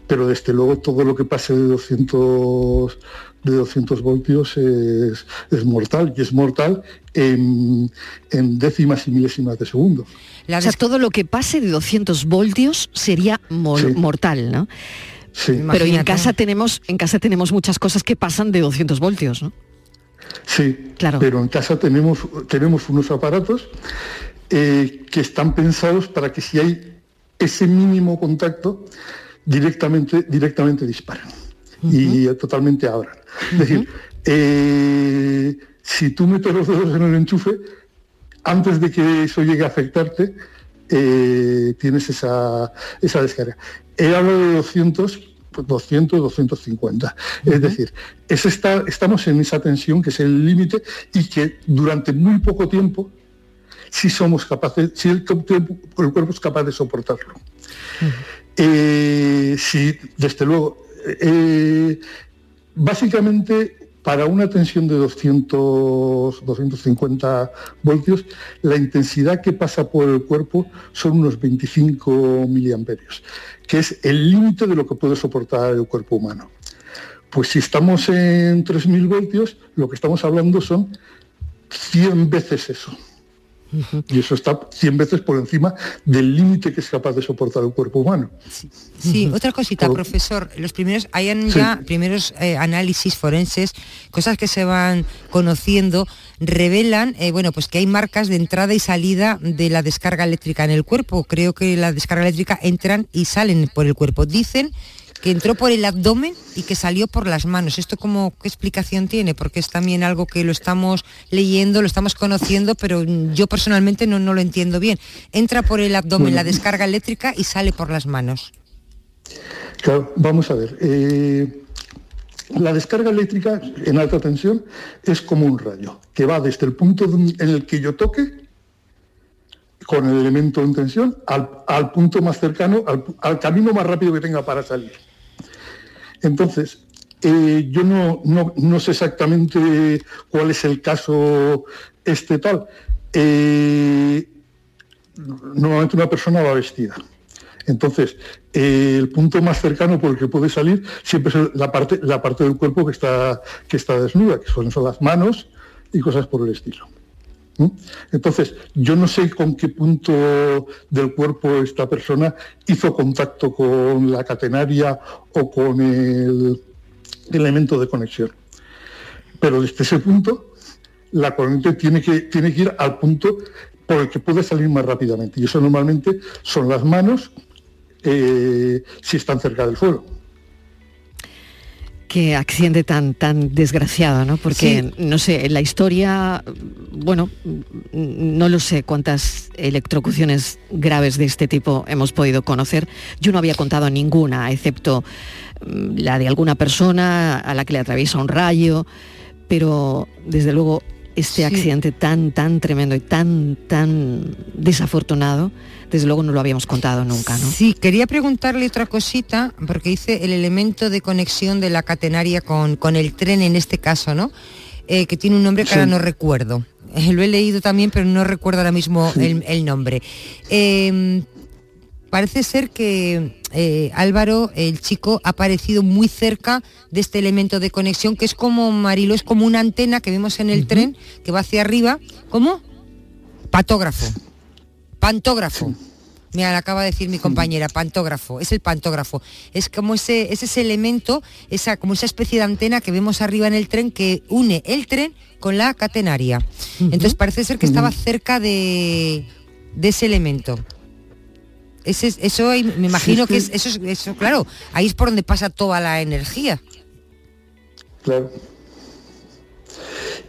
Speaker 21: pero desde luego todo lo que pase de 200, de 200 voltios es, es mortal y es mortal en, en décimas y milésimas de segundo.
Speaker 6: o sea, todo lo que pase de 200 voltios sería mor-
Speaker 21: Sí.
Speaker 6: mortal, ¿no?
Speaker 21: Sí.
Speaker 6: Pero y en casa tenemos, en casa tenemos muchas cosas que pasan de 200 voltios, ¿no?
Speaker 21: Sí,
Speaker 6: Claro.
Speaker 21: pero en casa tenemos, tenemos unos aparatos eh, que están pensados para que si hay ese mínimo contacto, directamente, directamente disparen y totalmente abran. Es decir, eh, si tú metes los dedos en el enchufe, antes de que eso llegue a afectarte, eh, tienes esa, esa descarga. He hablado de 200, pues 200, 250. Es decir, es esta- estamos en esa tensión que es el límite y que durante muy poco tiempo sí somos capaces, si el, cuerpo es capaz de soportarlo. Eh, sí, desde luego. eh, básicamente, para una tensión de 200, 250 voltios, la intensidad que pasa por el cuerpo son unos 25 miliamperios, que es el límite de lo que puede soportar el cuerpo humano. Pues si estamos en 3.000 voltios, lo que estamos hablando son 100 veces eso. Y eso está 100 veces por encima del límite que es capaz de soportar el cuerpo humano.
Speaker 20: Sí, otra cosita,
Speaker 21: Por-
Speaker 20: profesor. Los primeros, hayan
Speaker 21: Sí.
Speaker 20: ya primeros eh, análisis forenses, cosas que se van conociendo, revelan, eh, bueno, pues que hay marcas de entrada y salida de la descarga eléctrica en el cuerpo. Creo que la descarga eléctrica entran y salen por el cuerpo. Dicen que entró por el abdomen y que salió por las manos. ¿Esto cómo, qué explicación tiene? Porque es también algo que lo estamos leyendo, lo estamos conociendo, pero yo personalmente no, no lo entiendo bien. Entra por el abdomen
Speaker 21: Bueno.
Speaker 20: la descarga eléctrica y sale por las manos.
Speaker 21: Claro, vamos a ver. eh, la descarga eléctrica en alta tensión es como un rayo, que va desde el punto en el que yo toque, con el elemento en tensión, al, punto más cercano, al, al camino más rápido que tenga para salir. Entonces, eh, yo no, no- no sé exactamente cuál es el caso este tal. Eh, normalmente una persona va vestida. Entonces, eh, el punto más cercano por el que puede salir siempre es la parte, la parte del cuerpo que está, que está desnuda, que son, son las manos y cosas por el estilo. ¿Mm? Entonces, yo no sé con qué punto del cuerpo esta persona hizo contacto con la catenaria o con el elemento de conexión. Pero desde ese punto, la corriente tiene que, tiene que ir al punto por el que puede salir más rápidamente. Y eso normalmente son las manos eh, si están cerca del suelo.
Speaker 6: Qué accidente tan, tan desgraciado, ¿no? Porque, no sé, en la historia, bueno, no lo sé cuántas electrocuciones graves de este tipo hemos podido conocer. Yo no había contado ninguna, excepto mm, la de alguna persona a la que le atraviesa un rayo, pero desde luego este
Speaker 20: Sí.
Speaker 6: accidente tan, tan tremendo y tan, tan desafortunado, desde luego no lo habíamos contado nunca, ¿no?
Speaker 20: Sí, quería preguntarle otra cosita, porque dice el elemento de conexión de la catenaria con, con el tren en este caso, ¿no? Eh, que tiene un nombre que
Speaker 21: Sí.
Speaker 20: ahora no recuerdo. Eh, lo he leído también, pero no recuerdo ahora mismo el, el nombre. Eh, parece ser que eh, Álvaro, el chico, ha aparecido muy cerca de este elemento de conexión, que es como, Marilo, es como una antena que vemos en el tren, que va hacia arriba. ¿Cómo? Patógrafo. Pantógrafo. Mira, lo acaba de decir mi compañera, pantógrafo, es el pantógrafo. Es como ese, es ese elemento, esa, como esa especie de antena que vemos arriba en el tren que une el tren con la catenaria. Entonces parece ser que estaba cerca de, de ese elemento. Ese es- eso me imagino que es, eso, es- eso, claro, ahí es por donde pasa toda la energía.
Speaker 21: Claro.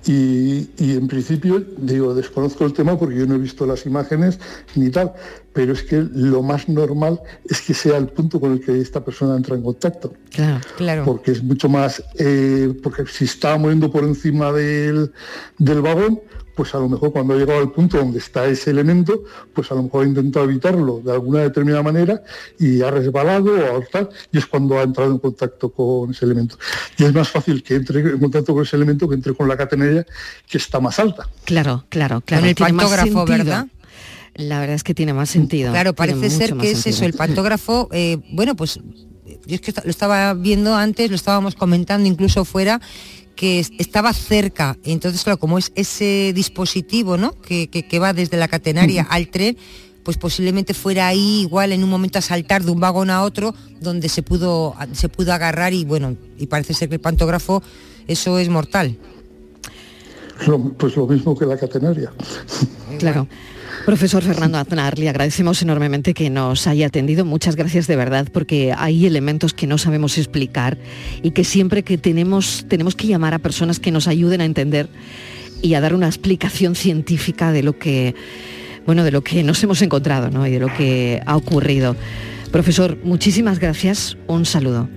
Speaker 21: Y, y en principio, digo, desconozco el tema porque yo no he visto las imágenes ni tal, pero es que lo más normal es que sea el punto con el que esta persona entra en contacto.
Speaker 6: Claro,
Speaker 20: claro.
Speaker 21: Porque es mucho más, eh, porque si estaba moviendo por encima del, del vagón, pues a lo mejor cuando ha llegado al punto donde está ese elemento, pues a lo mejor ha intentado evitarlo de alguna determinada manera y ha resbalado o tal, y es cuando ha entrado en contacto con ese elemento. Y es más fácil que entre en contacto con ese elemento que entre con la catenaria que está más alta.
Speaker 6: Claro, claro, claro.
Speaker 20: Con el pantógrafo. ¿verdad?
Speaker 6: La verdad es que tiene más sentido.
Speaker 20: Claro, parece ser que es
Speaker 6: sentido.
Speaker 20: eso, el pantógrafo, eh, bueno, pues yo es que lo estaba viendo antes, lo estábamos comentando incluso fuera, que es- estaba cerca. Entonces, claro, como es ese dispositivo, ¿no? Que, que- que va desde la catenaria al tren, pues posiblemente fuera ahí igual en un momento a saltar de un vagón a otro donde se pudo, se pudo agarrar y bueno, y parece ser que el pantógrafo eso es mortal.
Speaker 21: Lo- pues lo mismo que la catenaria.
Speaker 6: Claro. Profesor Fernando Aznar, le agradecemos enormemente que nos haya atendido. Muchas gracias de verdad, porque hay elementos que no sabemos explicar y que siempre que tenemos, tenemos que llamar a personas que nos ayuden a entender y a dar una explicación científica de lo que, bueno, de lo que nos hemos encontrado ¿no? y de lo que ha ocurrido. Profesor, muchísimas gracias. Un saludo.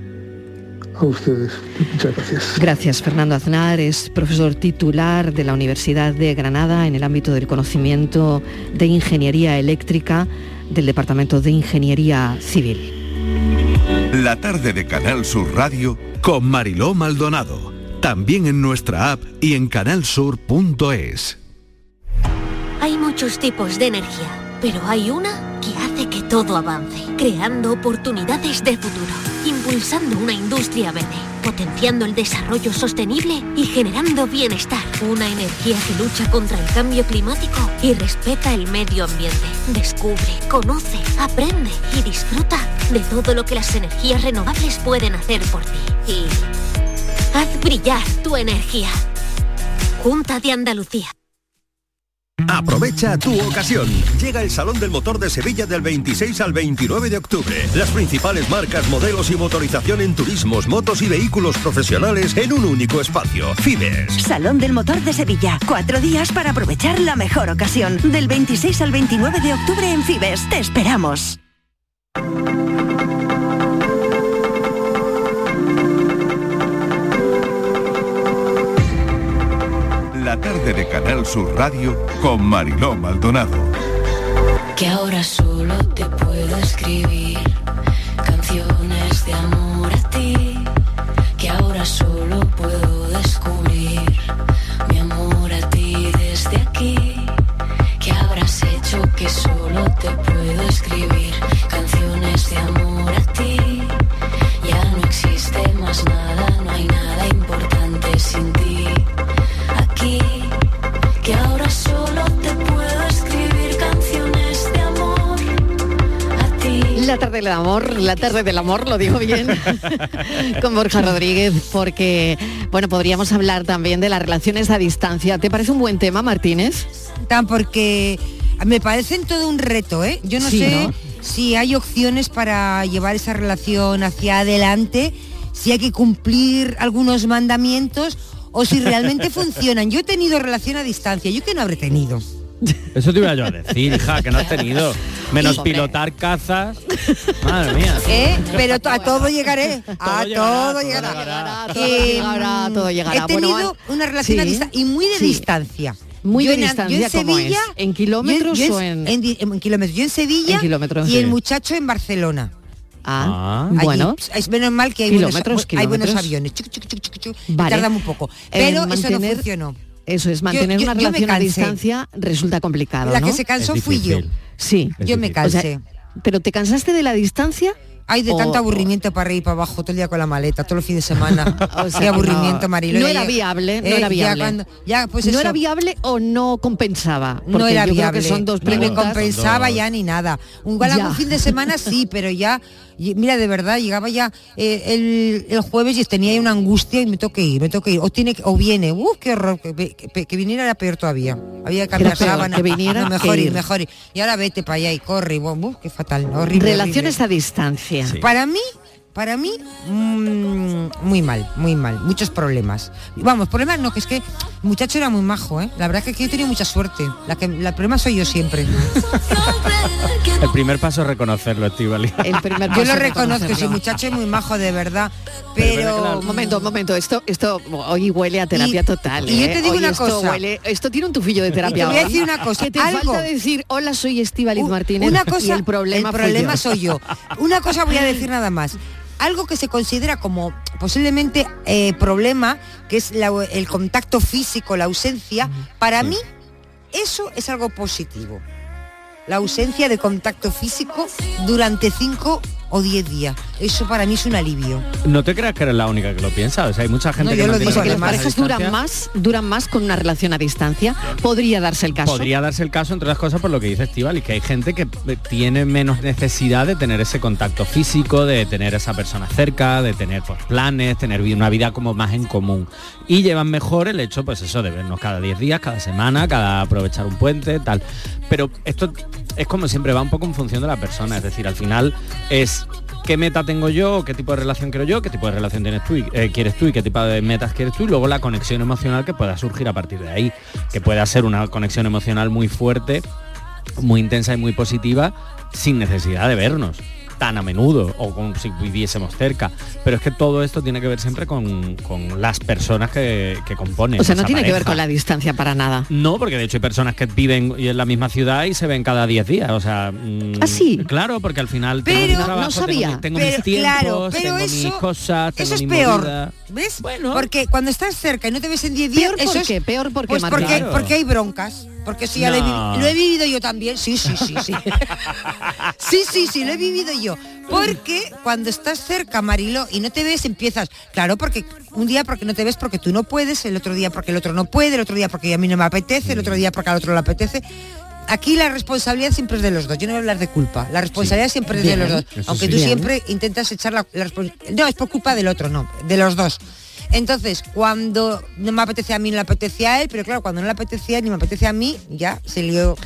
Speaker 21: A ustedes. Muchas gracias.
Speaker 6: Gracias, Fernando Aznar es profesor titular de la Universidad de Granada en el ámbito del conocimiento de ingeniería eléctrica del Departamento de Ingeniería Civil.
Speaker 3: La tarde de Canal Sur Radio con Mariló Maldonado. También en nuestra app y en canalsur.es.
Speaker 22: Hay muchos tipos de energía, pero hay una todo avance, creando oportunidades de futuro, impulsando una industria verde, potenciando el desarrollo sostenible y generando bienestar. Una energía que lucha contra el cambio climático y respeta el medio ambiente. Descubre, conoce, aprende y disfruta de todo lo que las energías renovables pueden hacer por ti. Y haz brillar tu energía. Junta de Andalucía.
Speaker 23: Aprovecha tu ocasión. Llega el Salón del Motor de Sevilla del 26 al 29 de octubre. Las principales marcas, modelos y motorización en turismos, motos y vehículos profesionales en un único espacio. Fibes.
Speaker 14: Salón del Motor de Sevilla. Cuatro días para aprovechar la mejor ocasión. Del 26 al 29 de octubre en Fibes. Te esperamos.
Speaker 3: Canal Sur Radio con Mariló Maldonado.
Speaker 11: que ahora solo te puedo escribir canciones de amor a ti, que ahora solo puedo descubrir mi amor a ti desde aquí, que habrás hecho que solo te puedo escribir canciones de amor a ti,
Speaker 6: del amor, la tarde del amor, lo digo bien, [laughs] con Borja Rodríguez, porque, bueno, podríamos hablar también de las relaciones a distancia. ¿Te parece un buen tema, Martínez?
Speaker 20: Tan porque me parecen todo un reto, ¿eh? Yo no
Speaker 6: Sí,
Speaker 20: sé
Speaker 6: ¿no?
Speaker 20: si hay opciones para llevar esa relación hacia adelante, si hay que cumplir algunos mandamientos o si realmente [laughs] funcionan. Yo he tenido relación a distancia, yo que no habré tenido.
Speaker 10: Eso te iba yo a decir, hija, que no has tenido. Menos
Speaker 20: Sí, hombre.
Speaker 10: pilotar cazas. Madre mía.
Speaker 20: ¿Eh? Pero a todo llegaré, a todo llegará.
Speaker 6: todo llegará, llegará.
Speaker 20: He tenido
Speaker 6: Bueno,
Speaker 20: una relación a
Speaker 6: sí,
Speaker 20: distancia y muy de
Speaker 6: sí.
Speaker 20: distancia.
Speaker 6: Muy
Speaker 20: Yo
Speaker 6: de
Speaker 20: en- yo
Speaker 6: distancia,
Speaker 20: en
Speaker 6: ¿cómo es?
Speaker 20: Sevilla,
Speaker 6: ¿En kilómetros
Speaker 20: yo en-
Speaker 6: o en...?
Speaker 20: en kilómetros. Yo en Sevilla
Speaker 6: En kilómetros,
Speaker 20: y
Speaker 6: sí.
Speaker 20: el muchacho en Barcelona.
Speaker 6: Ah,
Speaker 20: Allí,
Speaker 6: bueno.
Speaker 20: es menos mal que hay buenos,
Speaker 6: Kilómetros,
Speaker 20: hay buenos
Speaker 6: kilómetros.
Speaker 20: aviones. Chuc, chuc, chuc, chuc, chuc, y
Speaker 6: Vale.
Speaker 20: tarda muy poco.
Speaker 6: Eh,
Speaker 20: Pero eso no funcionó.
Speaker 6: Eso es, mantener
Speaker 20: Yo- yo-
Speaker 6: una
Speaker 20: yo
Speaker 6: relación a
Speaker 20: cansé.
Speaker 6: distancia resulta complicado,
Speaker 20: La
Speaker 6: ¿no?
Speaker 20: que se cansó fui yo.
Speaker 6: Sí.
Speaker 20: Es Yo me.
Speaker 6: O sea, ¿Pero te cansaste de la distancia?
Speaker 20: Hay de
Speaker 6: O-
Speaker 20: tanto aburrimiento para arriba y para abajo todo el día con la maleta, todos los fines de semana. [laughs]
Speaker 6: O sea,
Speaker 20: Qué
Speaker 6: que
Speaker 20: aburrimiento,
Speaker 6: no-
Speaker 20: Marilo.
Speaker 6: No
Speaker 20: Ya
Speaker 6: era viable, no
Speaker 20: eh,
Speaker 6: era
Speaker 20: ya
Speaker 6: viable.
Speaker 20: cuando- ya, pues
Speaker 6: ¿No
Speaker 20: eso.
Speaker 6: era viable o no compensaba?
Speaker 20: no era
Speaker 6: yo
Speaker 20: viable.
Speaker 6: creo que son dos
Speaker 20: ni me compensaba ya ni nada. Un igual
Speaker 6: Ya.
Speaker 20: algún fin de semana [laughs] sí, pero ya, y- mira, de verdad, llegaba ya eh, el, el jueves y tenía ahí una angustia y me tengo que ir, me tengo que ir. O tiene que- o viene, uff, qué horror, que, que- que viniera era peor todavía. Había que cambiar sábana.
Speaker 6: que viniera [laughs]
Speaker 20: No, mejor
Speaker 6: que
Speaker 20: ir,
Speaker 6: ir.
Speaker 20: mejor ir. Y ahora vete para allá y corre, uf, qué fatal, horrible.
Speaker 6: Relaciones
Speaker 20: horrible.
Speaker 6: a distancia.
Speaker 20: Para mí, para mí, mm, muy mal, muy mal, muchos problemas. Vamos, problemas no, que es que el muchacho era muy majo, ¿eh? La verdad es que yo he tenido mucha suerte. La que, la problema soy yo siempre. [laughs]
Speaker 10: El primer paso es reconocerlo, Estivali.
Speaker 6: El primer [laughs]
Speaker 20: Yo
Speaker 6: paso
Speaker 20: lo reconozco,
Speaker 6: reconocerlo.
Speaker 20: ese muchacho es muy majo, de verdad. Pero...
Speaker 6: Momento, momento, esto, esto hoy huele a terapia
Speaker 20: Y-
Speaker 6: total.
Speaker 20: y yo
Speaker 6: ¿eh?
Speaker 20: te digo
Speaker 6: Hoy
Speaker 20: una
Speaker 6: esto
Speaker 20: cosa.
Speaker 6: huele- esto tiene un tufillo de terapia.
Speaker 20: Y te voy a decir una cosa,
Speaker 6: Que te
Speaker 20: algo-
Speaker 6: falta decir, hola, soy Estíbaliz Martínez.
Speaker 20: Una cosa,
Speaker 6: y el problema,
Speaker 20: el problema
Speaker 6: yo.
Speaker 20: soy yo. Una cosa voy a [laughs] decir nada más. Algo que se considera como posiblemente eh, problema, que es la- el contacto físico, la ausencia, para mí eso es algo positivo. La ausencia de contacto físico durante cinco o 10 días. Eso para mí es un alivio.
Speaker 10: No te creas que eres la única que lo piensa. O sea, hay mucha gente
Speaker 20: No,
Speaker 10: que
Speaker 20: yo lo digo,
Speaker 6: que las parejas duran más, duran más con una relación a distancia. Podría darse el caso.
Speaker 10: Podría darse el caso, entre otras cosas, por lo que dice Estival, y que hay gente que tiene menos necesidad de tener ese contacto físico, de tener a esa persona cerca, de tener pues, planes, tener una vida como más en común. Y llevan mejor el hecho, pues eso, de vernos cada 10 días, cada semana, cada aprovechar un puente, tal. Pero esto es como siempre, va un poco en función de la persona. Es decir, al final es qué meta tengo yo, qué tipo de relación quiero yo, qué tipo de relación tienes tú y, eh, quieres tú y qué tipo de metas quieres tú, y luego la conexión emocional que pueda surgir a partir de ahí, que pueda ser una conexión emocional muy fuerte, muy intensa y muy positiva, sin necesidad de vernos tan a menudo o como si viviésemos cerca. Pero es que todo esto tiene que ver siempre con, con las personas que, que componen.
Speaker 6: O sea, no tiene que ver con la distancia para nada.
Speaker 10: No, porque de hecho hay personas que viven en la misma ciudad y se ven cada 10 días. O sea, mm,
Speaker 6: ¿Ah, sí?
Speaker 10: Claro, porque al final tengo
Speaker 20: Pero-
Speaker 10: mi trabajo,
Speaker 6: no sabía.
Speaker 10: tengo, mi- tengo
Speaker 20: Pero,
Speaker 10: mis tiempos,
Speaker 20: claro, pero
Speaker 10: tengo mis
Speaker 20: eso-
Speaker 10: cosas, tengo
Speaker 20: Eso es
Speaker 10: mi
Speaker 20: peor.
Speaker 10: movida.
Speaker 20: ¿Ves? Porque cuando estás cerca y no te ves en 10 días,
Speaker 6: ¿Peor
Speaker 20: eso
Speaker 6: por
Speaker 20: es-?
Speaker 6: ¿Peor por qué,
Speaker 20: Pues porque,
Speaker 6: Claro.
Speaker 20: porque hay broncas. Porque sí, ya lo, he lo he vivido yo también. Sí, sí, sí, sí. [laughs] sí, sí, sí, lo he vivido yo. Porque cuando estás cerca, Marilo, y no te ves, empiezas. Claro, porque un día porque no te ves porque tú no puedes, el otro día porque el otro no puede, el otro día porque a mí no me apetece, el otro día porque al otro le apetece. Aquí la responsabilidad siempre es de los dos. Yo no voy a hablar de culpa. La responsabilidad siempre es
Speaker 6: Bien,
Speaker 20: de los dos. Aunque
Speaker 6: sí.
Speaker 20: tú
Speaker 6: Bien.
Speaker 20: siempre intentas echar la, la respons- No, es por culpa del otro, no, de los dos. Entonces, cuando no me apetece a mí, no le apetece a él, pero claro, cuando no le apetecía ni me apetece a mí, ya se lió.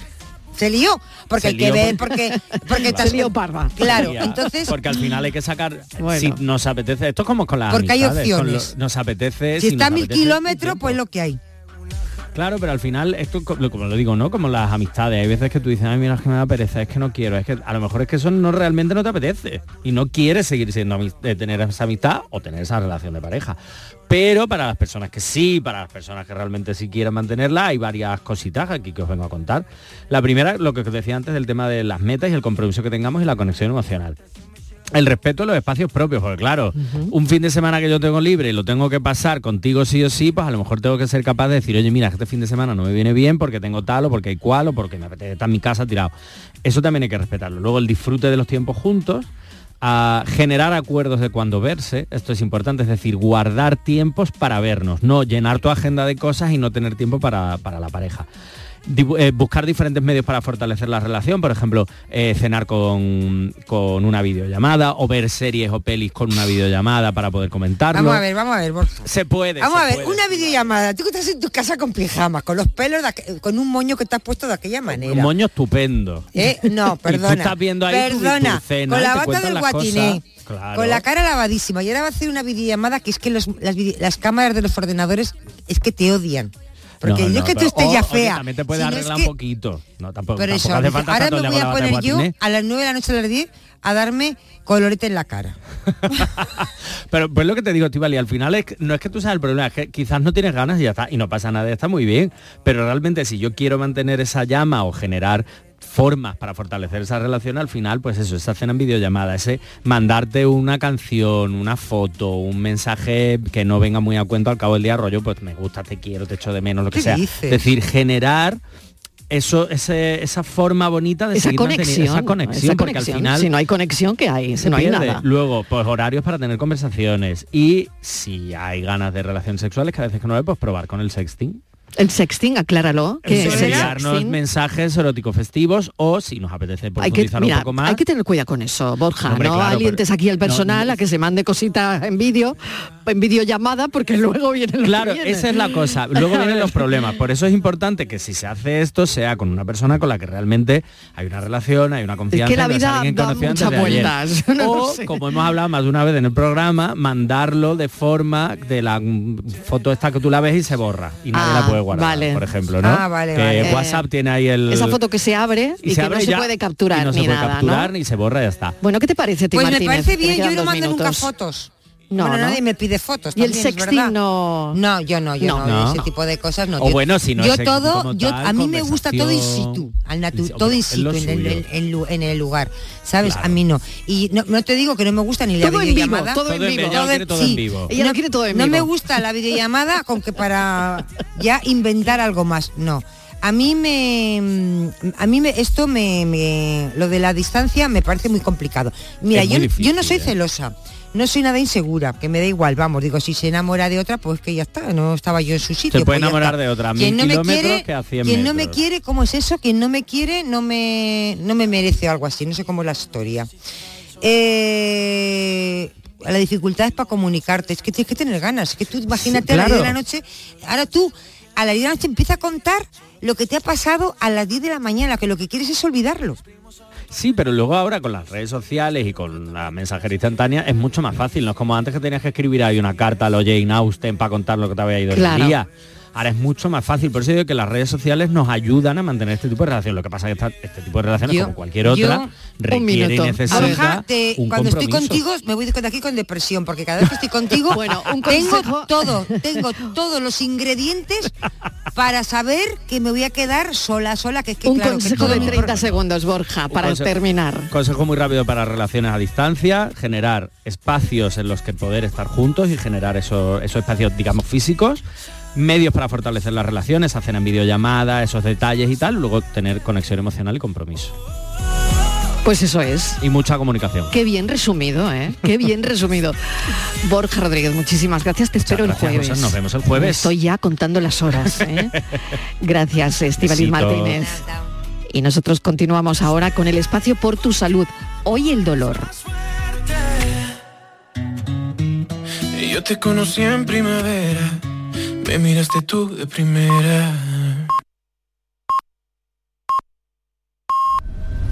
Speaker 20: Se lió, porque
Speaker 10: Se
Speaker 20: hay que ver,
Speaker 10: porque-
Speaker 20: porque, [laughs]
Speaker 6: Se lió parva.
Speaker 20: Claro, entonces
Speaker 10: porque al final hay que sacar
Speaker 6: Bueno.
Speaker 10: si nos apetece esto es como con las
Speaker 20: Porque hay opciones.
Speaker 10: lo- nos apetece
Speaker 20: si está a mil kilómetros, pues lo que hay.
Speaker 10: Claro, pero al final, esto como lo digo, ¿no? Como las amistades. Hay veces que tú dices, ay, mira, es que me da pereza, es que no quiero. Es que a lo mejor es que eso no realmente no te apetece. Y no quieres seguir siendo eh, tener esa amistad o tener esa relación de pareja. Pero para las personas que sí, para las personas que realmente sí quieren mantenerla, hay varias cositas aquí que os vengo a contar. La primera, lo que os decía antes, del tema de las metas y el compromiso que tengamos y la conexión emocional. El respeto a los espacios propios, porque claro, un fin de semana que yo tengo libre y lo tengo que pasar contigo sí o sí, pues a lo mejor tengo que ser capaz de decir, oye, mira, este fin de semana no me viene bien porque tengo tal o porque hay cual o porque me apetece estar en mi casa tirado. Eso también hay que respetarlo. Luego el disfrute de los tiempos juntos, a generar acuerdos de cuándo verse, esto es importante, es decir, guardar tiempos para vernos, no llenar tu agenda de cosas y no tener tiempo para, para la pareja. Eh, buscar diferentes medios para fortalecer la relación, por ejemplo, eh, cenar con, con una videollamada o ver series o pelis con una videollamada para poder comentarlo.
Speaker 20: Vamos a ver, vamos a ver.
Speaker 10: Se puede.
Speaker 20: Vamos
Speaker 10: se
Speaker 20: a ver,
Speaker 10: puede.
Speaker 20: una videollamada. Tú que estás en tu casa con pijamas, con los pelos, de con un moño que te has puesto de aquella manera.
Speaker 10: Un moño estupendo.
Speaker 20: Eh, No, [laughs]
Speaker 10: Y tú
Speaker 20: perdona.
Speaker 10: estás viendo ahí tu- tu
Speaker 20: perdona,
Speaker 10: cena
Speaker 20: con
Speaker 10: y
Speaker 20: la bata del guatiné.
Speaker 10: Claro.
Speaker 20: con la cara lavadísima. Y ahora va a hacer una videollamada que es que los- las, las cámaras de los ordenadores es que te odian. Porque
Speaker 10: No,
Speaker 20: yo
Speaker 10: no,
Speaker 20: que tú estés
Speaker 10: o-
Speaker 20: ya fea.
Speaker 10: también te puede
Speaker 20: si es
Speaker 10: arreglar
Speaker 20: que-
Speaker 10: un poquito. No, tampoco,
Speaker 20: Pero
Speaker 10: tampoco
Speaker 20: eso,
Speaker 10: hace falta
Speaker 20: ahora me voy a poner yo a las 9 de la noche a las 10 a darme colorete en la cara. [laughs]
Speaker 10: Pero pues lo que te digo, Estivali, al final es no es que tú seas el problema, es que quizás no tienes ganas y ya está, y no pasa nada, está muy bien. Pero realmente si yo quiero mantener esa llama o generar formas para fortalecer esa relación, al final, pues eso, esa cena en videollamada, ese mandarte una canción, una foto, un mensaje que no venga muy a cuento al cabo del día, rollo, pues me gusta, te quiero, te echo de menos, lo que
Speaker 20: ¿Qué
Speaker 10: sea.
Speaker 20: dices?
Speaker 10: Es decir, generar eso, ese- esa forma bonita de
Speaker 6: Esa conexión,
Speaker 10: esa conexión,
Speaker 6: esa
Speaker 10: porque al final
Speaker 6: Si no hay conexión, ¿qué hay? Si
Speaker 10: se
Speaker 6: no hay nada.
Speaker 10: Luego, pues horarios para tener conversaciones. Y si hay ganas de relaciones sexuales, que a veces que no hay, pues probar con el sexting.
Speaker 6: El sexting, acláralo. ¿Qué es el
Speaker 10: enviarnos mensajes eróticos festivos o si nos apetece
Speaker 6: que,
Speaker 10: profundizar un poco más.
Speaker 6: hay que tener cuidado con eso, Borja.
Speaker 10: Hombre,
Speaker 6: no
Speaker 10: claro,
Speaker 6: alientes
Speaker 10: pero-
Speaker 6: aquí al
Speaker 10: no,
Speaker 6: personal a que se mande cositas en vídeo, en videollamada, porque luego viene
Speaker 10: Claro,
Speaker 6: que
Speaker 10: esa es la cosa. Luego vienen los problemas. Por eso es importante que si se hace esto sea con una persona con la que realmente hay una relación, hay una confianza.
Speaker 6: la [laughs]
Speaker 10: no es
Speaker 6: vida da muchas vueltas,
Speaker 10: o,
Speaker 6: sé.
Speaker 10: como hemos hablado más de una vez en el programa, mandarlo de forma de la foto esta que tú la ves y se borra. Y nadie
Speaker 6: Ah,
Speaker 10: la puede guardar,
Speaker 6: vale.
Speaker 10: por ejemplo, ¿no?
Speaker 6: Ah, vale,
Speaker 10: que
Speaker 6: vale.
Speaker 10: WhatsApp tiene ahí el...
Speaker 6: Esa foto que se abre y,
Speaker 10: y se
Speaker 6: que
Speaker 10: abre
Speaker 6: no se puede capturar
Speaker 10: y no se
Speaker 6: ni
Speaker 10: puede
Speaker 6: nada,
Speaker 10: capturar
Speaker 6: ¿no?
Speaker 10: ni se borra y ya está.
Speaker 6: Bueno, ¿qué te parece, a ti,
Speaker 20: Pues me parece bien, yo no mando nunca fotos.
Speaker 6: No,
Speaker 20: bueno,
Speaker 6: ¿no?
Speaker 20: nadie me pide fotos.
Speaker 6: Y el
Speaker 20: también,
Speaker 6: sexting no...
Speaker 20: No, yo no, yo
Speaker 6: No.
Speaker 20: ese tipo de cosas no.
Speaker 10: O
Speaker 20: Yo-
Speaker 10: bueno, si no
Speaker 20: yo todo, yo a mí me gusta todo in situ, al natu- todo in situ en el,
Speaker 10: suyo.
Speaker 20: en- en lu- en el lugar, ¿sabes? A mí no. Y no, no te digo que no me gusta ni la
Speaker 6: Todo en vivo,
Speaker 20: videollamada.
Speaker 6: todo en
Speaker 10: Todo en
Speaker 6: vivo.
Speaker 10: vivo, ella lo quiere todo en
Speaker 20: sí.
Speaker 10: vivo.
Speaker 6: Ella lo
Speaker 20: no,
Speaker 6: quiere todo en
Speaker 20: no
Speaker 6: vivo.
Speaker 20: me gusta la videollamada con que para ya inventar algo más, no. a mí me a mí me, esto me, me- lo de la distancia me parece muy complicado. Mira, yo, no soy
Speaker 10: ¿eh?
Speaker 20: No soy nada insegura, que me da igual, vamos, digo, si se enamora de otra, pues que ya está, no estaba yo en su sitio.
Speaker 10: Se puede
Speaker 20: pues
Speaker 10: enamorar de otra
Speaker 20: Quien no me quiere,
Speaker 10: que a 100
Speaker 20: quien no me quiere, ¿cómo es eso? Quien no me quiere no me, no me merece algo así, no sé cómo es la historia. Eh, la dificultad es para comunicarte, es que tienes que tener ganas, es que tú imagínate a las 10 de la noche, ahora tú a las 10 de la noche empieza a contar lo que te ha pasado a las 10 de la mañana, que lo que quieres es olvidarlo.
Speaker 10: Sí, pero luego ahora con las redes sociales y con la mensajería instantánea es mucho más fácil. No es como antes que tenías que escribir ahí una carta a lo Jane Austen para contar lo que te había ido
Speaker 6: Claro.
Speaker 10: el día. Ahora es mucho más fácil. Por eso digo que las redes sociales nos ayudan a mantener este tipo de relación. Lo que pasa es que esta- este tipo de relaciones,
Speaker 20: Yo-
Speaker 10: como cualquier otra,
Speaker 20: yo-
Speaker 10: requiere y necesita
Speaker 20: Borja, te-
Speaker 10: un
Speaker 20: cuando estoy contigo me voy de aquí con depresión, porque cada vez que estoy contigo [laughs]
Speaker 6: Bueno, un
Speaker 20: tengo todo, tengo todos los ingredientes para saber que me voy a quedar sola, sola, que es que
Speaker 6: Un
Speaker 20: claro, que
Speaker 6: consejo
Speaker 20: todo
Speaker 6: de
Speaker 20: mi
Speaker 6: 30 segundos, Borja, para
Speaker 10: consejo-
Speaker 6: terminar.
Speaker 10: Consejo muy rápido para relaciones a distancia, generar espacios en los que poder estar juntos y generar esos, esos espacios, digamos, físicos, medios para fortalecer las relaciones, hacer en videollamada, esos detalles y tal, luego tener conexión emocional y compromiso.
Speaker 6: Pues eso es.
Speaker 10: Y mucha comunicación.
Speaker 6: Qué bien resumido, ¿eh? Qué bien [laughs] resumido. Borja Rodríguez, muchísimas gracias. Te espero
Speaker 10: gracias,
Speaker 6: el jueves.
Speaker 10: Rosa. Nos vemos el jueves.
Speaker 6: Estoy ya contando las horas. ¿eh? [laughs] gracias, Estivaliz
Speaker 10: Besitos.
Speaker 6: Martínez. Y nosotros continuamos ahora con el espacio por tu salud. Hoy el dolor.
Speaker 24: Yo te conocí en primavera, me miraste tú de primera.